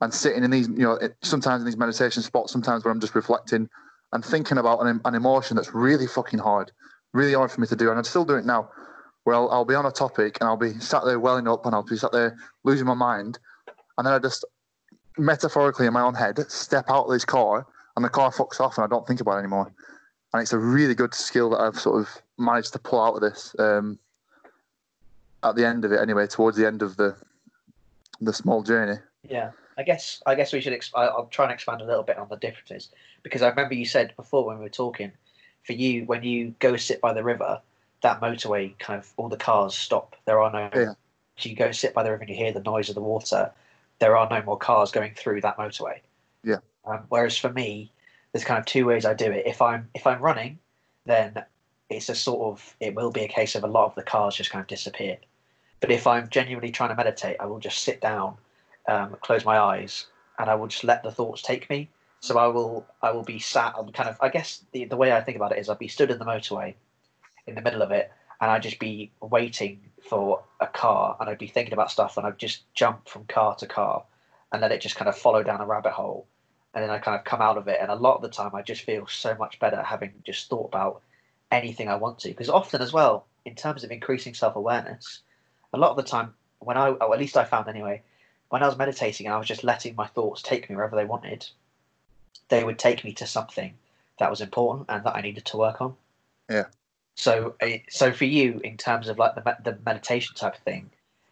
and sitting in these you know sometimes in these meditation spots, sometimes where I'm just reflecting and thinking about an, an emotion that's really fucking hard, really hard for me to do, and I'd still do it now. Well, I'll be on a topic and I'll be sat there welling up and I'll be sat there losing my mind, and then I just metaphorically in my own head step out of this car and the car fucks off and I don't think about it anymore. And it's a really good skill that I've sort of managed to pull out of this um, at the end of it, anyway, towards the end of the the small journey. Yeah, I guess I guess we should. Exp- I'll try and expand a little bit on the differences because I remember you said before when we were talking, for you when you go sit by the river, that motorway kind of all the cars stop. There are no. Yeah. So you go sit by the river and you hear the noise of the water. There are no more cars going through that motorway. Yeah. Um, whereas for me, there's kind of two ways I do it. If I'm if I'm running, then it's a sort of it will be a case of a lot of the cars just kind of disappear. But if I'm genuinely trying to meditate, I will just sit down, um, close my eyes, and I will just let the thoughts take me. So I will I will be sat on kind of I guess the the way I think about it is I'll be stood in the motorway, in the middle of it, and I'd just be waiting for a car, and I'd be thinking about stuff, and I'd just jump from car to car, and then it just kind of follow down a rabbit hole, and then I kind of come out of it, and a lot of the time I just feel so much better having just thought about anything I want to, because often as well in terms of increasing self awareness a lot of the time when I, or at least I found anyway, when I was meditating and I was just letting my thoughts take me wherever they wanted, they would take me to something that was important and that I needed to work on. Yeah. So, eh, so for you, in terms of like the the meditation type of thing,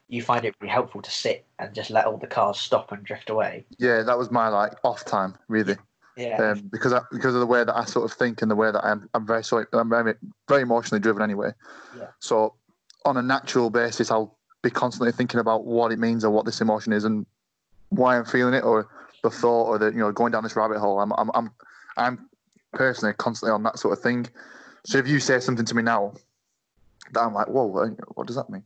you find it really helpful to sit and just let all the cars stop and drift away. Yeah, that was my like off time, really. Yeah. Um, because I, because of the way that I sort of think and the way that I'm I'm very so I'm very very emotionally driven anyway. Yeah. So on a natural basis, I'll be constantly thinking about what it means or what this emotion is and why I'm feeling it or the thought or the you know going down this rabbit hole. I'm I'm I'm I'm personally constantly on that sort of thing. So if you say something to me now that I'm like, whoa, what does that mean?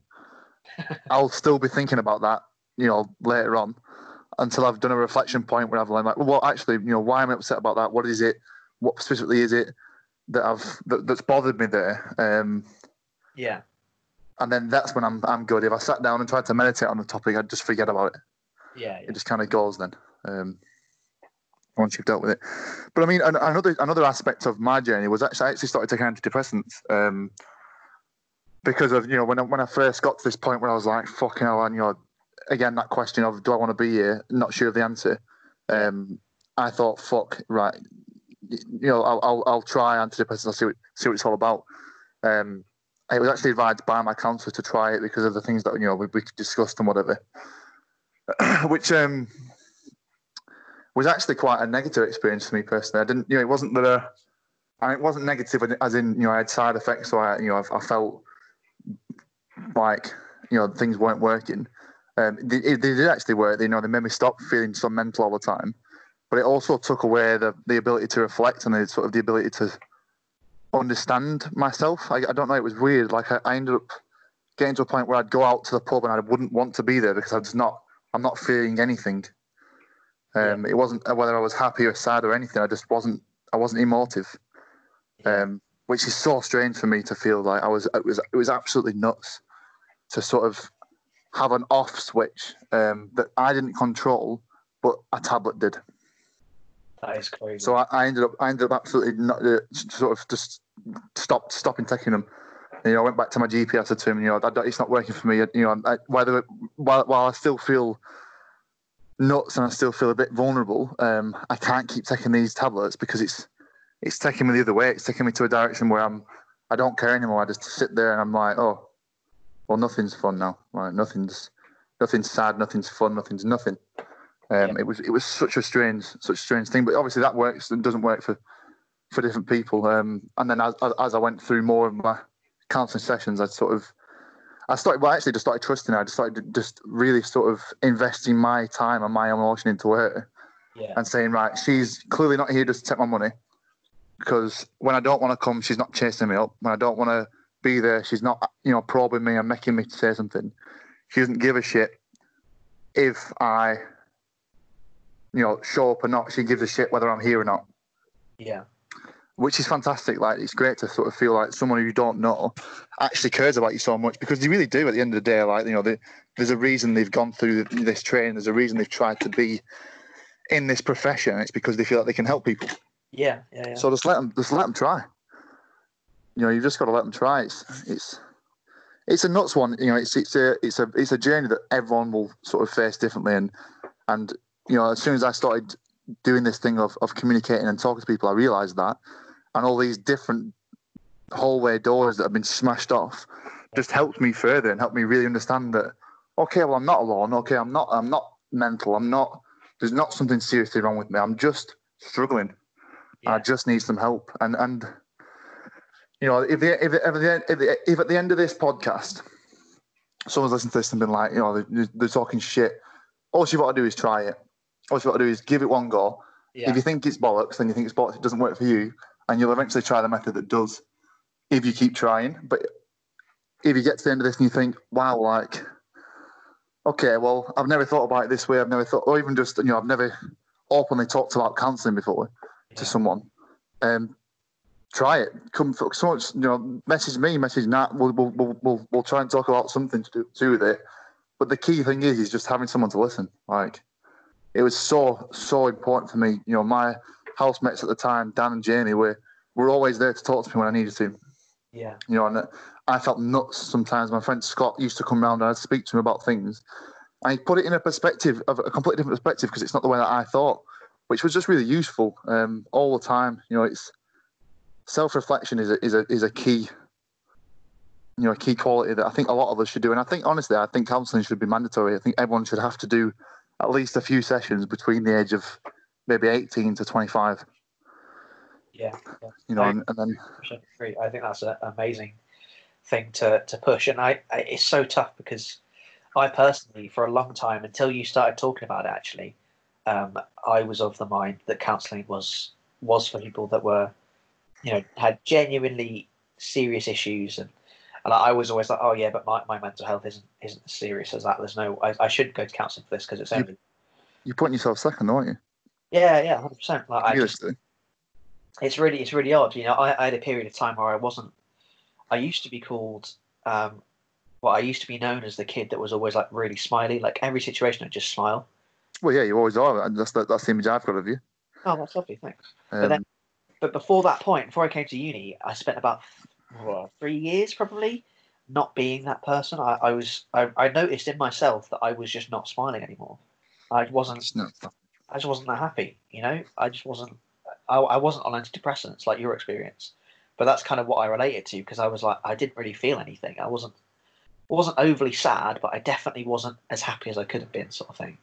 I'll still be thinking about that, you know, later on until I've done a reflection point where I've like, well, actually, you know, why am I upset about that? What is it? What specifically is it that I've that, that's bothered me there? Um, yeah. and then that's when I'm I'm good. If I sat down and tried to meditate on the topic, I'd just forget about it. Yeah. It just kind of goes then. Um, once you've dealt with it, but I mean, another another aspect of my journey was actually I actually started taking antidepressants um, because of you know when I, when I first got to this point where I was like, fucking hell, and you know, again that question of do I want to be here? Not sure of the answer. Um, I thought, fuck, right, you know, I'll I'll, I'll try antidepressants. I'll see what see what it's all about. Um, I was actually advised by my counsellor to try it because of the things that you know we, we discussed and whatever, which um was actually quite a negative experience for me personally. I didn't, you know, it wasn't that uh, and it wasn't negative as in you know I had side effects, so I you know I, I felt like you know things weren't working. Um, they, they did actually work. You know, they made me stop feeling so mental all the time, but it also took away the the ability to reflect and the sort of the ability to understand myself. I, I don't know. It was weird. Like I, I ended up getting to a point where I'd go out to the pub and I wouldn't want to be there because I was not. I'm not feeling anything. Um, It wasn't whether I was happy or sad or anything. I just wasn't. I wasn't emotive, um, which is so strange for me to feel like I was. It was. It was absolutely nuts to sort of have an off switch um, that I didn't control, but a tablet did. That is crazy. So I, I ended up. I ended up absolutely not uh, sort of just stopped stopping taking them. You know, I went back to my GP. I said to him, you know, it's not working for me. You know, I, whether while while I still feel nuts and I still feel a bit vulnerable, um, I can't keep taking these tablets because it's it's taking me the other way. It's taking me to a direction where I'm I don't care anymore. I just sit there and I'm like, oh, well, nothing's fun now. Right, nothing's nothing's sad, nothing's fun, nothing's nothing. Um, Yeah. It was it was such a strange such a strange thing, but obviously that works and doesn't work for for different people. Um, and then as, as as I went through more of my counselling sessions, I sort of, I started, well, I actually just started trusting her. I just started just really sort of investing my time and my emotion into her Yeah. and saying, right, she's clearly not here just to take my money because when I don't want to come, she's not chasing me up. When I don't want to be there, she's not, you know, probing me and making me say something. She doesn't give a shit if I, you know, show up or not. She gives a shit whether I'm here or not Yeah. which is fantastic. Like it's great to sort of feel like someone who you don't know actually cares about you so much because they really do. At the end of the day, like you know, they, there's a reason they've gone through this training. There's a reason they've tried to be in this profession. It's because they feel like they can help people. Yeah. Yeah. Yeah. So just let them, just let them try. You know, you've just got to let them try. It's it's it's a nuts one. You know, it's it's a it's a it's a journey that everyone will sort of face differently. And and you know, as soon as I started doing this thing of, of communicating and talking to people, I realised that, and all these different hallway doors that have been smashed off just helped me further and helped me really understand that. Okay, well, I'm not alone. Okay, I'm not. I'm not mental. I'm not. There's not something seriously wrong with me. I'm just struggling. I just need some help. And and you know, if the, if, if, at the end, if, the, if at the end of this podcast, someone's listened to this and been like, you know, they're, they're talking shit. All you've got to do is try it. All you've got to do is give it one go. Yeah. If you think it's bollocks, then you think it's bollocks. It doesn't work for you, and you'll eventually try the method that does. If you keep trying, but if you get to the end of this and you think, wow, like, okay, well, I've never thought about it this way. I've never thought, or even just, you know, I've never openly talked about counselling before to someone. Um, try it. Come, for, so much, you know, message me, message Nat. We'll, we'll, we'll, we'll, we'll try and talk about something to do, to do with it. But the key thing is, is just having someone to listen. Like, it was so, so important for me. You know, my housemates at the time, Dan and Jamie, were, were always there to talk to me when I needed to. Yeah. You know, and I felt nuts sometimes. My friend Scott used to come round and I'd speak to him about things. And he'd put it in a perspective, of a completely different perspective, because it's not the way that I thought, which was just really useful um, all the time. You know, it's self reflection is a, is a is a key, you know, a key quality that I think a lot of us should do. And I think honestly, I think counselling should be mandatory. I think everyone should have to do at least a few sessions between the age of maybe 18 to 25. Yeah. yeah. You know, I- and, and then. I think that's an amazing thing to, to push, and I, I it's so tough because I personally, for a long time, until you started talking about it, actually, um, I was of the mind that counselling was was for people that were, you know, had genuinely serious issues, and and I was always like, oh yeah, but my, my mental health isn't isn't as serious as that. There's no, I, I should go to counselling for this because it's You- only you're putting yourself second, aren't you? yeah yeah hundred percent. Like I just it's really it's really odd. You know, I, I had a period of time where I wasn't. I used to be called. Um, well, I used to be known as the kid that was always like really smiley. Like every situation, I'd just smile. Well, yeah, you always are. and That's, that's the image I've got of you. Oh, that's lovely, thanks. Um, then- But before that point, before I came to uni, I spent about well, three years probably not being that person. I, I was. I, I noticed in myself that I was just not smiling anymore. I wasn't. I just wasn't that happy. You know, I just wasn't. I, I wasn't on antidepressants like your experience, but that's kind of what I related to because I was like, I didn't really feel anything. I wasn't, wasn't overly sad, but I definitely wasn't as happy as I could have been, sort of thing.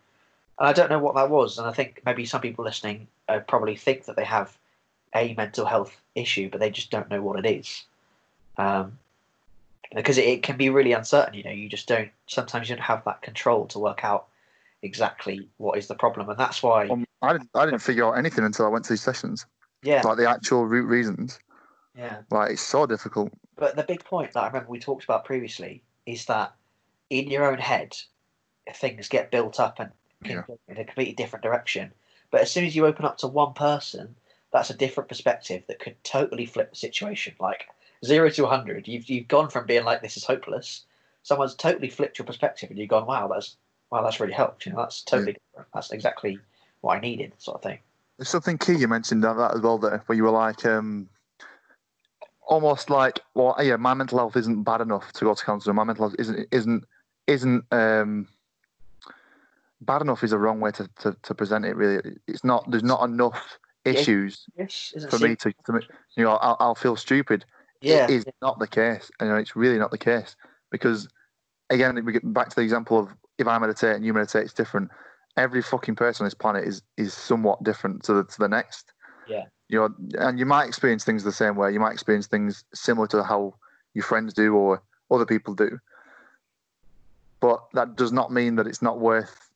And I don't know what that was. And I think maybe some people listening uh, probably think that they have a mental health issue, but they just don't know what it is. Um, because it, it can be really uncertain. You know, you just don't. Sometimes you don't have that control to work out exactly what is the problem, and that's why. Um, I didn't. I didn't figure out anything until I went to these sessions. Yeah, Like the actual root reasons. yeah. Like it's so difficult. But the big point that I remember we talked about previously is that in your own head, things get built up and Yeah. go in a completely different direction. But as soon as you open up to one person, that's a different perspective that could totally flip the situation. Like zero to 100, you've, you've gone from being like, this is hopeless. Someone's totally flipped your perspective and you've gone, wow, that's, wow, that's really helped. You know, that's totally different. That's exactly what I needed, sort of thing. There's something key you mentioned on that as well there, where you were like, um, almost like, well, yeah, my mental health isn't bad enough to go to counselling. My mental health isn't isn't isn't um, bad enough is a wrong way to, to, to present it. Really, it's not. There's not enough Yeah. Issues Yes, for me to, to you know, I'll, I'll feel stupid. Yeah, It is not the case. You know, it's really not the case because, again, we get back to the example of if I meditate and you meditate, it's different. Every fucking person on this planet is is somewhat different to the to the next. Yeah. You know, and you might experience things the same way. You might experience things similar to how your friends do or other people do. But that does not mean that it's not worth,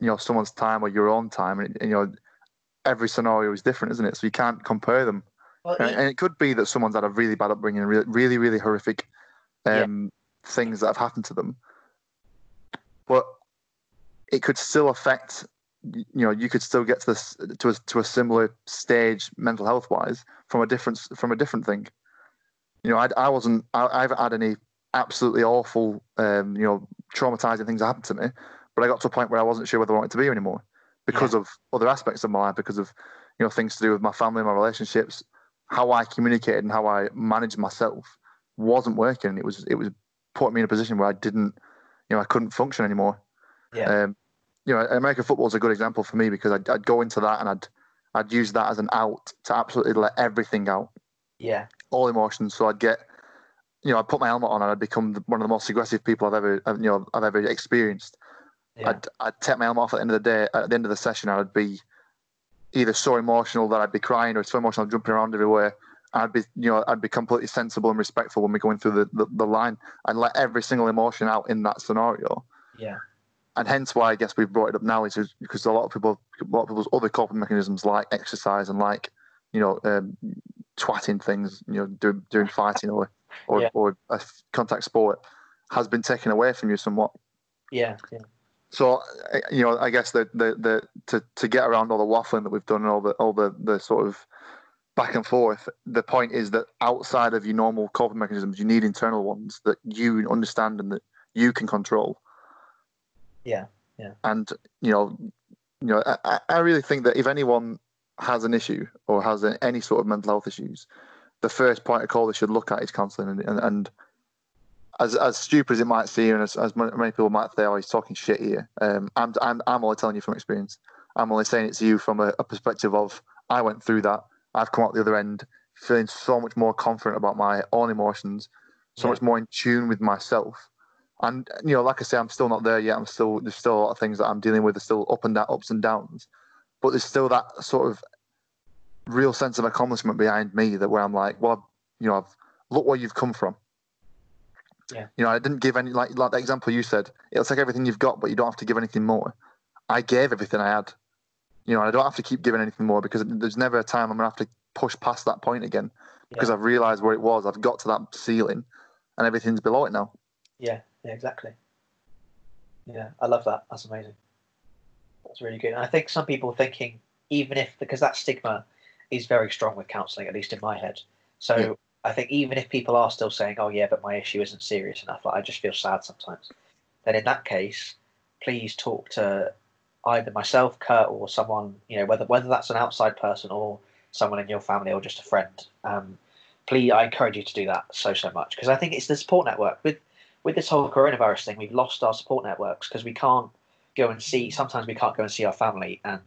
you know, someone's time or your own time. And, you know, every scenario is different, isn't it? So you can't compare them. Well, And, and it could be that someone's had a really bad upbringing, really, really, really horrific um, things that have happened to them. But it could still affect. You know, you could still get to this to a, to a similar stage mental health wise from a different from a different thing. You know, I, I wasn't. I, haven't had any absolutely awful, um, you know, traumatizing things happen to me. But I got to a point where I wasn't sure whether I wanted to be here anymore because of other aspects of my life, because of you know things to do with my family, my relationships, how I communicated and how I managed myself wasn't working. It was it was putting me in a position where I didn't, you know, I couldn't function anymore. Yeah. Um, you know, American football is a good example for me because I'd, I'd go into that and I'd I'd use that as an out to absolutely let everything out, yeah. all emotions. So I'd get, you know, I'd put my helmet on and I'd become the, one of the most aggressive people I've ever, you know, I've ever experienced. Yeah. I'd I'd take my helmet off at the end of the day. At the end of the session, I'd be either so emotional that I'd be crying or so emotional jumping around everywhere. I'd be, you know, I'd be completely sensible and respectful when we're going through the, the, the line and let every single emotion out in that scenario. Yeah. And hence why I guess we've brought it up now is because a lot of people, a lot of people's other coping mechanisms like exercise and like, you know, um, twatting things, you know, do, doing fighting or or, Yeah. or a contact sport has been taken away from you somewhat. Yeah. Yeah. So you know, I guess the the, the to, to get around all the waffling that we've done and all the all the, the sort of back and forth, the point is that outside of your normal coping mechanisms, you need internal ones that you understand and that you can control. Yeah. yeah. And you know, you know, I- I, I really think that if anyone has an issue or has any sort of mental health issues, the first point of call they should look at is counselling. And, and, and as as stupid as it might seem, and as, as many people might say, "Oh, he's talking shit here," um, I'm I'm I'm only telling you from experience. I'm only saying it to you from a, a perspective of I went through that. I've come out the other end feeling so much more confident about my own emotions, so Yeah. much more in tune with myself. And you know, like I say, I'm still not there yet. I'm still there's still a lot of things that I'm dealing with. There's still up and down, ups and downs, but there's still that sort of real sense of accomplishment behind me that where I'm like, well, you know, I've look where you've come from. Yeah. You know, I didn't give any like like the example you said. It'll take everything you've got, but you don't have to give anything more. I gave everything I had. You know, I don't have to keep giving anything more because there's never a time I'm gonna have to push past that point again because Yeah. I've realised where it was. I've got to that ceiling, and everything's below it now. Yeah, yeah, exactly. Yeah, I love that. That's amazing. That's really good. And I think some people thinking, even if because that stigma is very strong with counselling, at least in my head. So. I think even if people are still saying, "Oh yeah, but my issue isn't serious enough," like I just feel sad sometimes. Then in that case, please talk to either myself, Kurt, or someone you know, whether whether that's an outside person or someone in your family or just a friend. Um, please, I encourage you to do that so so much because I think it's the support network with with this whole coronavirus thing, we've lost our support networks because we can't go and see. Sometimes we can't go and see our family, and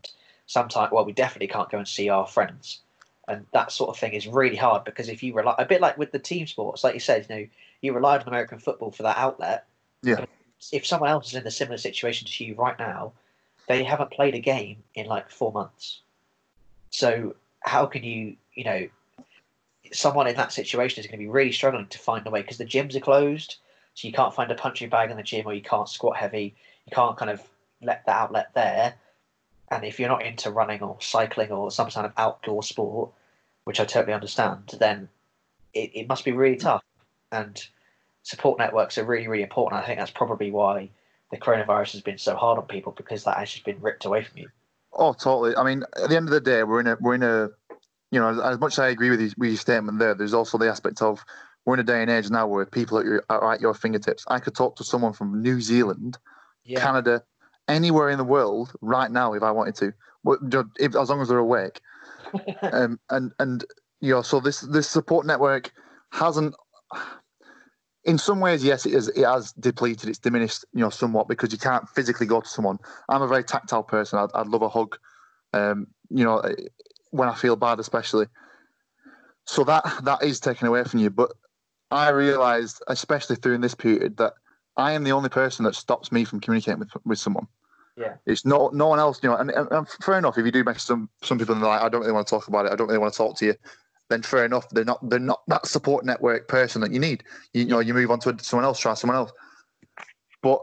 sometimes, well, we definitely can't go and see our friends. And that sort of thing is really hard because if you rely, a bit like with the team sports, like you said, you know, you relied on American football for that outlet. Yeah. If someone else is in a similar situation to you right now, they haven't played a game in like four months. So how can you, you know, someone in that situation is going to be really struggling to find a way because the gyms are closed, so you can't find a punching bag in the gym or you can't squat heavy. You can't kind of let the outlet there. And if you're not into running or cycling or some kind of outdoor sport, which I totally understand, then it, it must be really mm. tough. And support networks are really, really important. I think that's probably why the coronavirus has been so hard on people because that has just been ripped away from you. Oh, totally. I mean, at the end of the day, we're in a we're in a you know, as, as much as I agree with you, with your statement there, there's also the aspect of we're in a day and age now where people are, your, are at your fingertips. I could talk to someone from New Zealand, Canada, anywhere in the world right now if I wanted to, if, as long as they're awake. um, and and you know, so this this support network hasn't. In some ways, yes, it is. It has depleted. It's diminished, you know, somewhat because you can't physically go to someone. I'm a very tactile person. I'd, I'd love a hug, um, you know, when I feel bad, especially. So that that is taken away from you. But I realised, especially during this period, that I am the only person that stops me from communicating with with someone. Yeah. It's not no one else, you know. And, and, and fair enough, if you do message some some people and they're like, I don't really want to talk about it. I don't really want to talk to you. then fair enough. They're not they're not that support network person that you need. You, you know, you move on to someone else, try someone else. But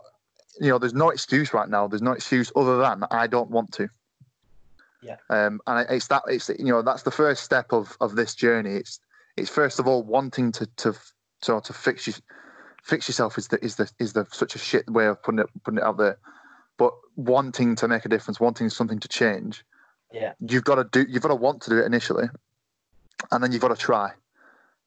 you know, there's no excuse right now. There's no excuse other than I don't want to. Yeah. Um, and it's that it's you know that's the first step of of this journey. It's it's first of all wanting to to to, to fix you fix yourself is the is the is the such a shit way of putting it putting it out there. But wanting to make a difference, wanting something to change, Yeah. you've got to do you've got to want to do it initially, and then you've got to try,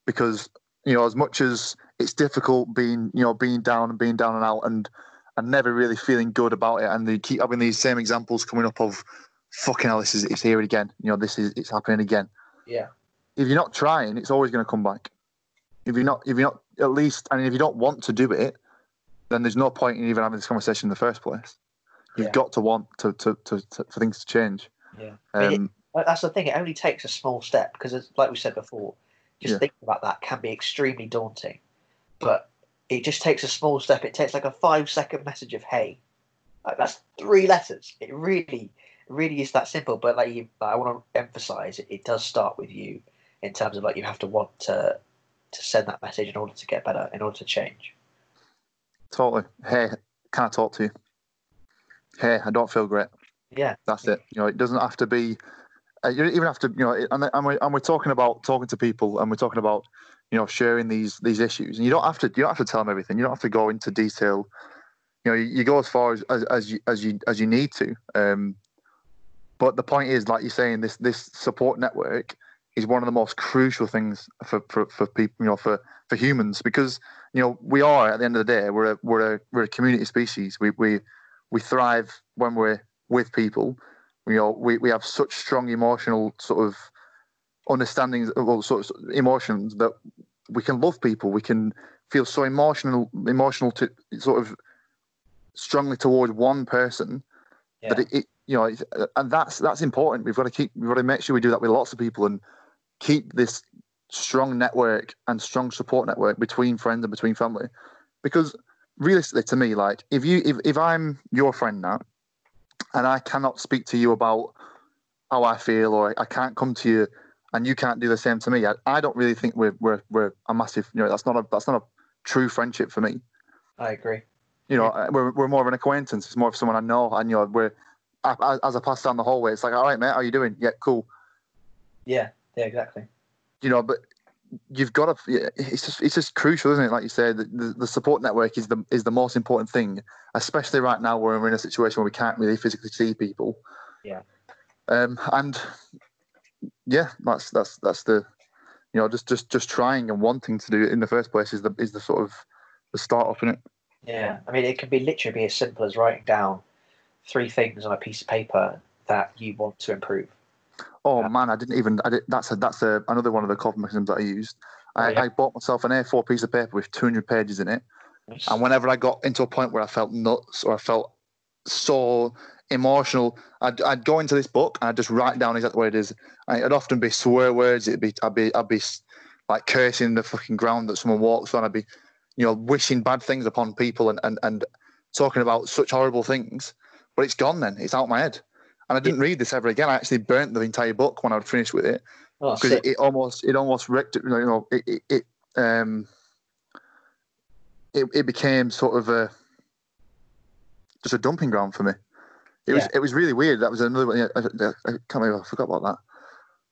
because you know as much as it's difficult being you know being down and being down and out and and never really feeling good about it, and they keep having these same examples coming up of fucking hell, this is it's here again. You know this is it's happening again. Yeah. If you're not trying, it's always going to come back. If you're not if you're not at least, I mean, if you don't want to do it, then there's no point in even having this conversation in the first place. You've Yeah. got to want to, to, to, to for things to change. Yeah. Um, Like, That's the thing. It only takes a small step because, it's, like we said before, just Yeah. thinking about that can be extremely daunting. But it just takes a small step. It takes like a five second message of "Hey," like, that's three letters. It really, really is that simple. But like, you, I want to emphasize, it, it does start with you in terms of like you have to want to to send that message in order to get better, in order to change. totally. Hey, can I talk to you? Hey, I don't feel great. Yeah. That's it. You know, it doesn't have to be. Uh, you don't even have to. You know, and, and we're and we're talking about talking to people, and we're talking about you know sharing these these issues, and you don't have to. You don't have to tell them everything. You don't have to go into detail. You know, you, you go as far as, as as you as you as you need to. Um, but the point is, like you're saying, this this support network is one of the most crucial things for for, for people. You know, for for humans because you know we are at the end of the day we're a we're a we're a community species. We we we thrive when we're with people. You know, we, we have such strong emotional sort of understandings uh, of all sorts of emotions that we can love people. We can feel so emotional emotional to sort of strongly towards one person Yeah. that it, it you know it's, uh, and that's that's important. We've got to keep we've got to make sure we do that with lots of people and keep this strong network and strong support network between friends and between family. Because realistically to me like if you if, if i'm your friend now and i cannot speak to you about how i feel or i can't come to you and you can't do the same to me i, I don't really think we're, we're we're a massive you know that's not a that's not a true friendship for me. I agree. you know uh, we're, we're more of an acquaintance. It's more of someone i know. And you know we're I- as i pass down the hallway it's like all right mate how you doing? Yeah cool. Yeah. Yeah. Exactly. you know, but you've got to. It's just it's just crucial, isn't it? Like you said, the, the, support network is the is the most important thing, especially right now where we're in a situation where we can't really physically see people. Yeah. Um, and yeah, that's that's that's the, you know, just just just trying and wanting to do it in the first place is the is the sort of the start up in it. Yeah, I mean, it can be literally be as simple as writing down three things on a piece of paper that you want to improve. Oh Yeah. man, I didn't even. I did, that's a that's a another one of the coping mechanisms that I used. I, Oh, yeah. I bought myself an A4 piece of paper with 200 pages in it. And whenever I got into a point where I felt nuts or I felt so emotional, I'd, I'd go into this book and I'd just write down exactly what it is. I, it'd often be swear words. It'd be I'd be I'd be like cursing the fucking ground that someone walks on. I'd be, you know, wishing bad things upon people and and, and talking about such horrible things. But it's gone then. It's out my head. And I didn't read this ever again. I actually burnt the entire book when I'd finished with it oh, because sick. it, it almost it almost wrecked it. You know, it it, it um it, it became sort of a just a dumping ground for me. It was it was really weird. That was another one. yeah, I, I can't believe I forgot about that.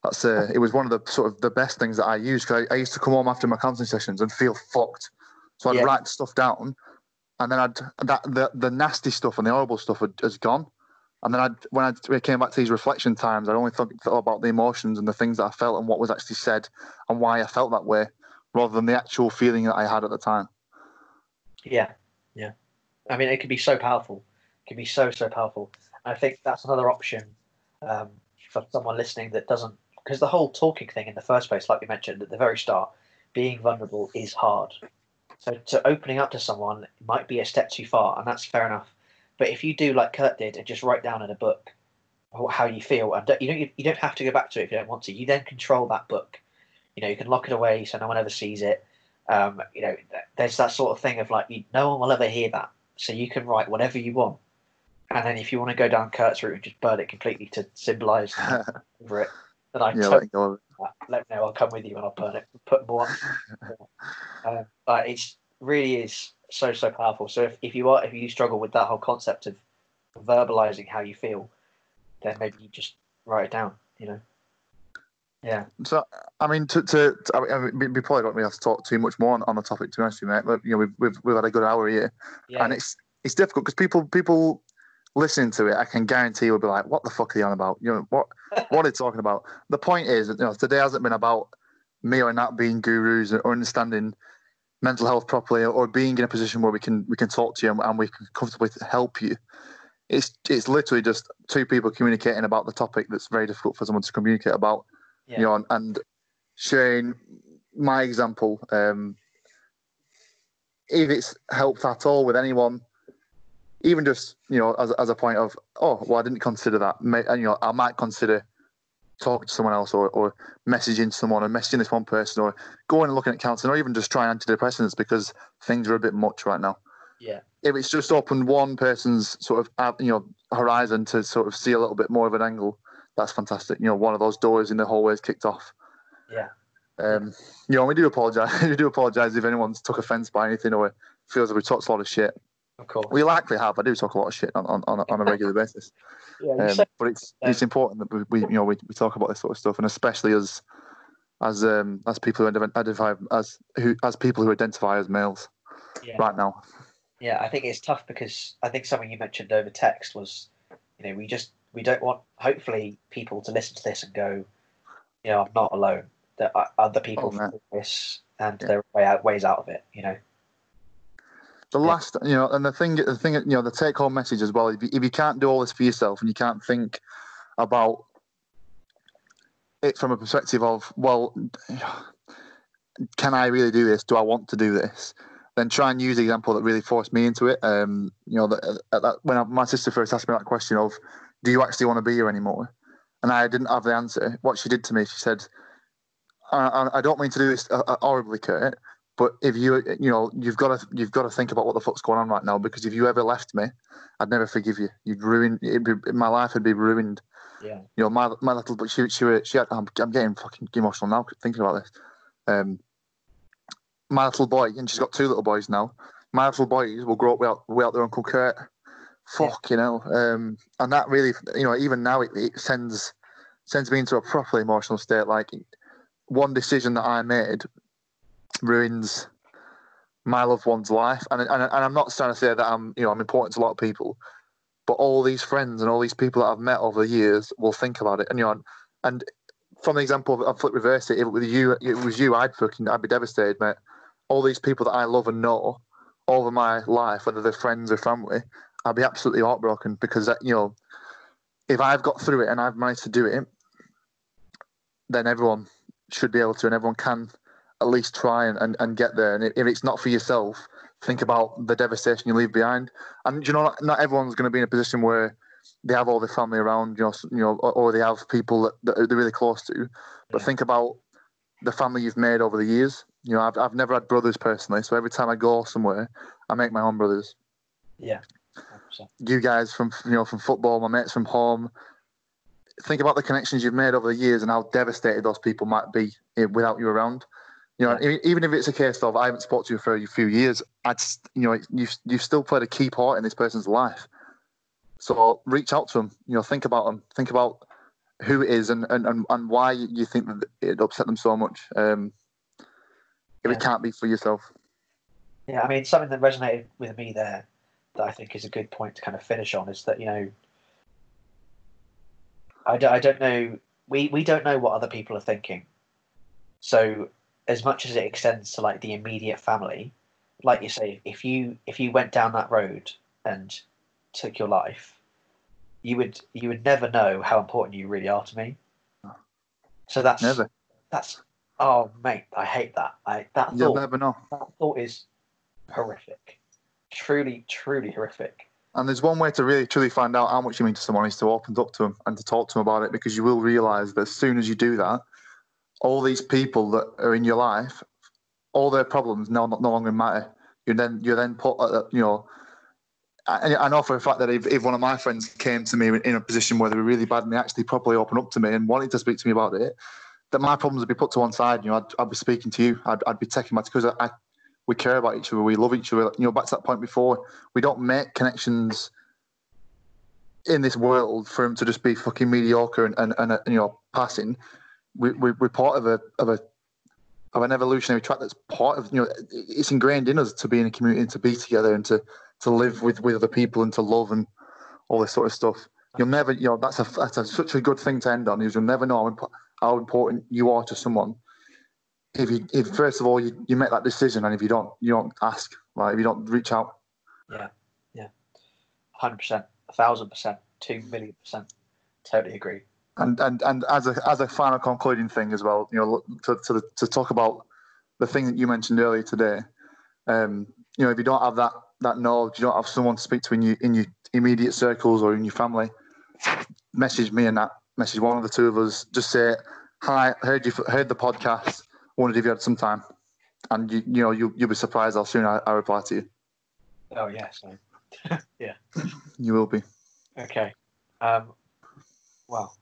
That's uh, it was one of the sort of the best things that I used because I, I used to come home after my counselling sessions and feel fucked. So I'd Yeah. write stuff down, and then I'd that the the nasty stuff and the horrible stuff had, has gone. And then I'd, when I came back to these reflection times, I only thought, thought about the emotions and the things that I felt and what was actually said and why I felt that way, rather than the actual feeling that I had at the time. Yeah, yeah. I mean, it can be so powerful. It can be so so powerful. I think that's another option um, for someone listening that doesn't, because the whole talking thing in the first place, like we mentioned at the very start, being vulnerable is hard. So to opening up to someone might be a step too far, and that's fair enough. But if you do like Kurt did and just write down in a book how you feel, and don't- you don't you don't have to go back to it if you don't want to. You then control that book. You know, you can lock it away so no one ever sees it. Um, you know, there's that sort of thing of like you, no one will ever hear that, so you can write whatever you want. And then if you want to go down Kurt's route and just burn it completely to symbolise over it, then I yeah, totally letting go of it. that, let me know. I'll come with you and I'll burn it, put more. um, but it's really is so so powerful. So if, if you are if you struggle with that whole concept of verbalizing how you feel, then maybe you just write it down. You know. Yeah. So, I mean, to, to, to I mean, we, probably don't really have to talk too much more on, on the topic, to be honest with you, mate. But, you know, we've, we've, we've had a good hour here, Yeah. and it's it's difficult because people people listening to it, I can guarantee will be like, "What the fuck are you on about? You know what what are you talking about?" The point is, that, you know, today hasn't been about me or not being gurus or understanding mental health properly, or being in a position where we can we can talk to you and, and we can comfortably help you. It's it's literally just two people communicating about the topic that's very difficult for someone to communicate about yeah. you know, and, and sharing my example. Um, if it's helped at all with anyone, even just you know, as, as a point of, oh, well, I didn't consider that. And, you know, I might consider talking to someone else or, or messaging someone or messaging this one person or going and looking at counselling or even just trying antidepressants because things are a bit much right now. yeah. If it's just opened one person's sort of you know horizon to sort of see a little bit more of an angle, that's fantastic. You know, one of those doors in the hallways kicked off. Yeah. Um, you know, we do apologise. we do apologise if anyone's took offence by anything or feels that we talked a lot of shit. Of course. We likely have. I do talk a lot of shit on on, on, a, regular basis. yeah. Um, but it's it's important that we, we you know we, we talk about this sort of stuff, and especially as as um as people who identify as who as people who identify as males yeah. right now. Yeah, I think it's tough because I think something you mentioned over text was, you know, we just we don't want hopefully people to listen to this and go, you know, I'm not alone. That other people Oh, feel this and Yeah. there are way out ways out of it. You know. The last, you know, and the thing, the thing, you know, the take-home message as well. If you, if you can't do all this for yourself and you can't think about it from a perspective of, well, can I really do this? Do I want to do this? Then try and use the example that really forced me into it. Um, you know, that, that, when I, my sister first asked me that question of, "Do you actually want to be here anymore?" and I didn't have the answer. What she did to me, she said, "I, I, I don't mean to do this uh, uh, horribly, Kurt, but if you, you know, you've got to, you've got to think about what the fuck's going on right now. Because if you ever left me, I'd never forgive you. You'd ruin. It'd be, my life would be ruined. Yeah. You know, my my little, but she, she, she had. I'm, I'm getting fucking emotional now thinking about this. Um, my little boy, and she's got two little boys now. My little boys will grow up without, without their uncle Kurt. Fucking hell. Um, and that really, you know, even now it, it sends sends me into a properly emotional state. Like one decision that I made ruins my loved one's life, and and, and I'm not trying to say that I'm you know I'm important to a lot of people, but all these friends and all these people that I've met over the years will think about it, and you know, and from the example of, flip reverse it, if it was you, it was you, I'd fucking I'd be devastated, mate. All these people that I love and know over my life, whether they're friends or family, I'd be absolutely heartbroken because that you know, if I've got through it and I've managed to do it, then everyone should be able to, and everyone can at least try and, and, and get there. And if it's not for yourself, think about the devastation you leave behind. And you know, not, not everyone's going to be in a position where they have all their family around, you know, you know, or, or they have people that, that they're really close to. But Yeah. think about the family you've made over the years. You know, I've I've never had brothers personally, so every time I go somewhere, I make my own brothers. Yeah. 100%. You guys from you know from football, my mates from home. Think about the connections you've made over the years and how devastated those people might be eh, without you around. You know, e- even if it's a case of I haven't spoken to you for a few years, I'd you know you've you've still played a key part in this person's life. So reach out to them. You know, think about them. Think about who it is and and, and, and why you think that it upset them so much. Um, if Yeah. it can't be for yourself. Yeah, I mean, something that resonated with me there that I think is a good point to kind of finish on is that, you know, I don't, I don't know, we, we don't know what other people are thinking. So, as much as it extends to like the immediate family, like you say, if you if you went down that road and took your life, you would you would never know how important you really are to me. So that's Never. that's oh mate, I hate that. I that You'll thought never know. that thought is horrific. Truly, truly horrific. And there's one way to really truly find out how much you mean to someone is to open up to them and to talk to them about it because you will realize that as soon as you do that, all these people that are in your life, all their problems no, no longer matter. You then you then put uh, you know. I, I know for a fact that if, if one of my friends came to me in a position where they were really bad and they actually properly opened up to me and wanted to speak to me about it, that my problems would be put to one side. You know, I'd, I'd be speaking to you. I'd, I'd be taking my because I, I, we care about each other. We love each other. You know, back to that point before, we don't make connections in this world for him to just be fucking mediocre and, and, and you know passing. We, we we're part of a of a of an evolutionary track that's part of you know it's ingrained in us to be in a community and to be together and to to live with with other people and to love and all this sort of stuff. You'll never you know that's a that's a, such a good thing to end on is you'll never know how important you are to someone. If you if first of all you, you make that decision and if you don't you don't ask right? If you don't reach out. Yeah, yeah, hundred percent, a thousand percent, two million percent. Totally agree and and and as a as a final concluding thing as well, you know, to to, to talk about the thing that you mentioned earlier today. Um, you know, if you don't have that that knowledge, you don't have someone to speak to in your in your immediate circles or in your family. Message me and that message one of the two of us. Just say, "Hi, heard you heard the podcast. Wondered if you had some time." And you you know you you'll be surprised how soon I, I reply to you. Oh yes, yeah. You will be. Okay. Um, well,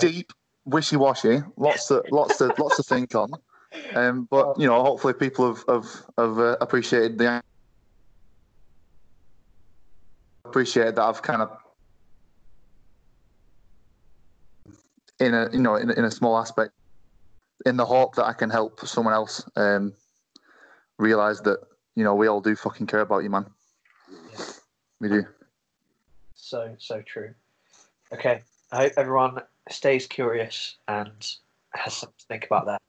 deep, wishy washy, lots to lots to lots to think on. Um, but you know, hopefully, people have have, have uh, appreciated the appreciated that I've kind of in a you know in, in a small aspect in the hope that I can help someone else um, realize that you know we all do fucking care about you, man. Yeah. We do. So so true. Okay, I hope everyone stays curious and has something to think about that.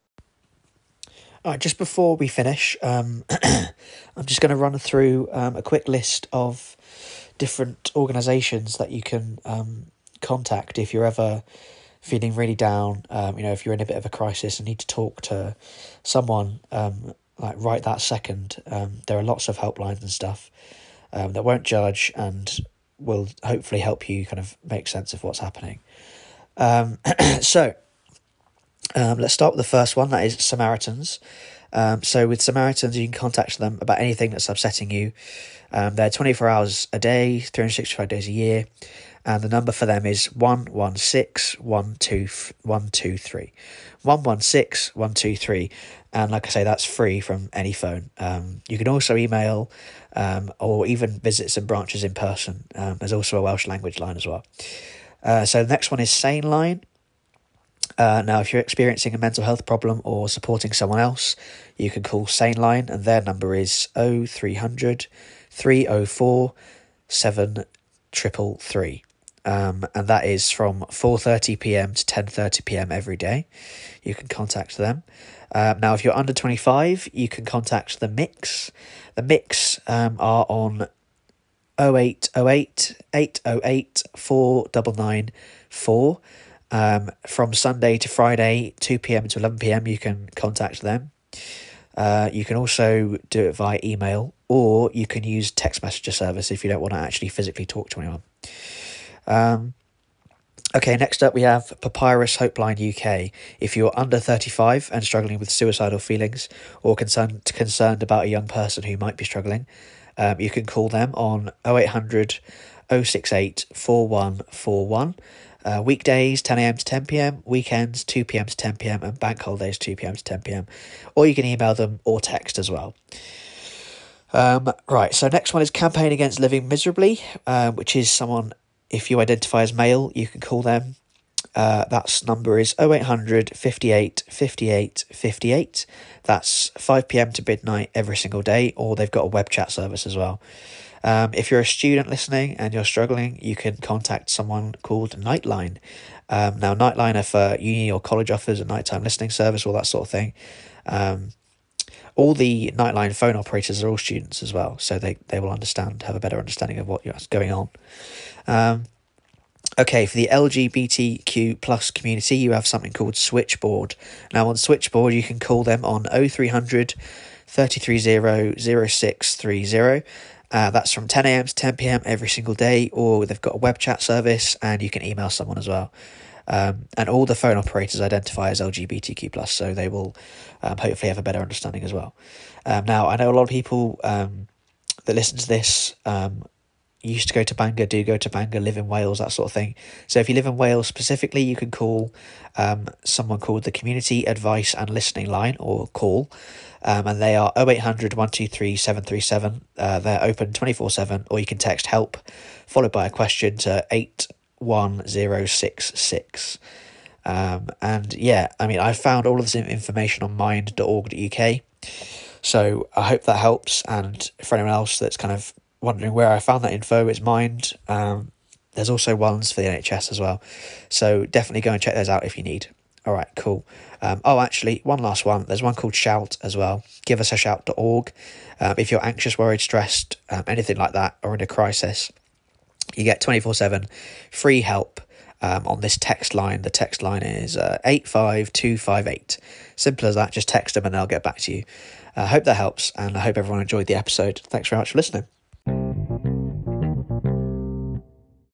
All right, just before we finish, um, I'm just going to run through um, a quick list of different organisations that you can um, contact if you're ever feeling really down. Um, you know, if you're in a bit of a crisis and need to talk to someone, um, like right that second. Um, there are lots of helplines and stuff that won't judge and will hopefully help you kind of make sense of what's happening. Um, so um, let's start with the first one. That is Samaritans. Um, so with Samaritans, you can contact them about anything that's upsetting you. Um, they're 24 hours a day, 365 days a year. And the number for them is 116 123. 116 123. And like I say, that's free from any phone. Um, you can also email um, or even visit some branches in person. Um, there's also a Welsh language line as well. Uh, so the next one is Sane Line. Uh, now, if you're experiencing a mental health problem or supporting someone else, you can call Sane Line, and their number is 0300 304 7333. Um, and that is from 4.30 p.m. to 10.30 p.m. every day. You can contact them. Um, now, if you're under 25, you can contact the Mix. The Mix um, are on 0808 808 4994. Um, from Sunday to Friday, 2 pm to 11 pm, you can contact them. Uh, you can also do it via email or you can use text messenger service if you don't want to actually physically talk to anyone. Um, okay, next up we have Papyrus Hopeline UK. If you're under 35 and struggling with suicidal feelings or concerned, concerned about a young person who might be struggling, um, you can call them on 0800 068 4141. Uh, weekdays 10am to 10pm, weekends 2pm to 10pm, and bank holidays 2pm to 10pm. Or you can email them or text as well. Um, right, so next one is Campaign Against Living Miserably, uh, which is someone, if you identify as male, you can call them uh, that's number is 0800 58 58 58. That's 5 pm to midnight every single day, or they've got a web chat service as well. Um, if you're a student listening and you're struggling, you can contact someone called Nightline. Um, now, Nightline are for uni or college offers a nighttime listening service, all that sort of thing. Um, all the Nightline phone operators are all students as well, so they, they will understand, have a better understanding of what's going on. Um, Okay, for the LGBTQ plus community, you have something called Switchboard. Now, on Switchboard, you can call them on 0300 330 0630. Uh, that's from 10 a.m. to 10 p.m. every single day, or they've got a web chat service and you can email someone as well. Um, and all the phone operators identify as LGBTQ plus, so they will um, hopefully have a better understanding as well. Um, now, I know a lot of people um, that listen to this um, used to go to Bangor, do go to Bangor, live in Wales, that sort of thing. So if you live in Wales specifically, you can call um, someone called the Community Advice and Listening Line or call. Um, and they are 0800 123 737. Uh, they're open 24 7, or you can text help followed by a question to 81066. Um, and yeah, I mean, I found all of this information on mind.org.uk. So I hope that helps. And for anyone else that's kind of wondering where I found that info, it's Mind. Um, there's also ones for the NHS as well. So definitely go and check those out if you need. All right, cool. Um, oh, actually, one last one. There's one called Shout as well. Give us a shout.org. Um, if you're anxious, worried, stressed, um, anything like that, or in a crisis, you get 24 7 free help um, on this text line. The text line is uh, 85258. Simple as that. Just text them and they'll get back to you. I uh, hope that helps, and I hope everyone enjoyed the episode. Thanks very much for listening.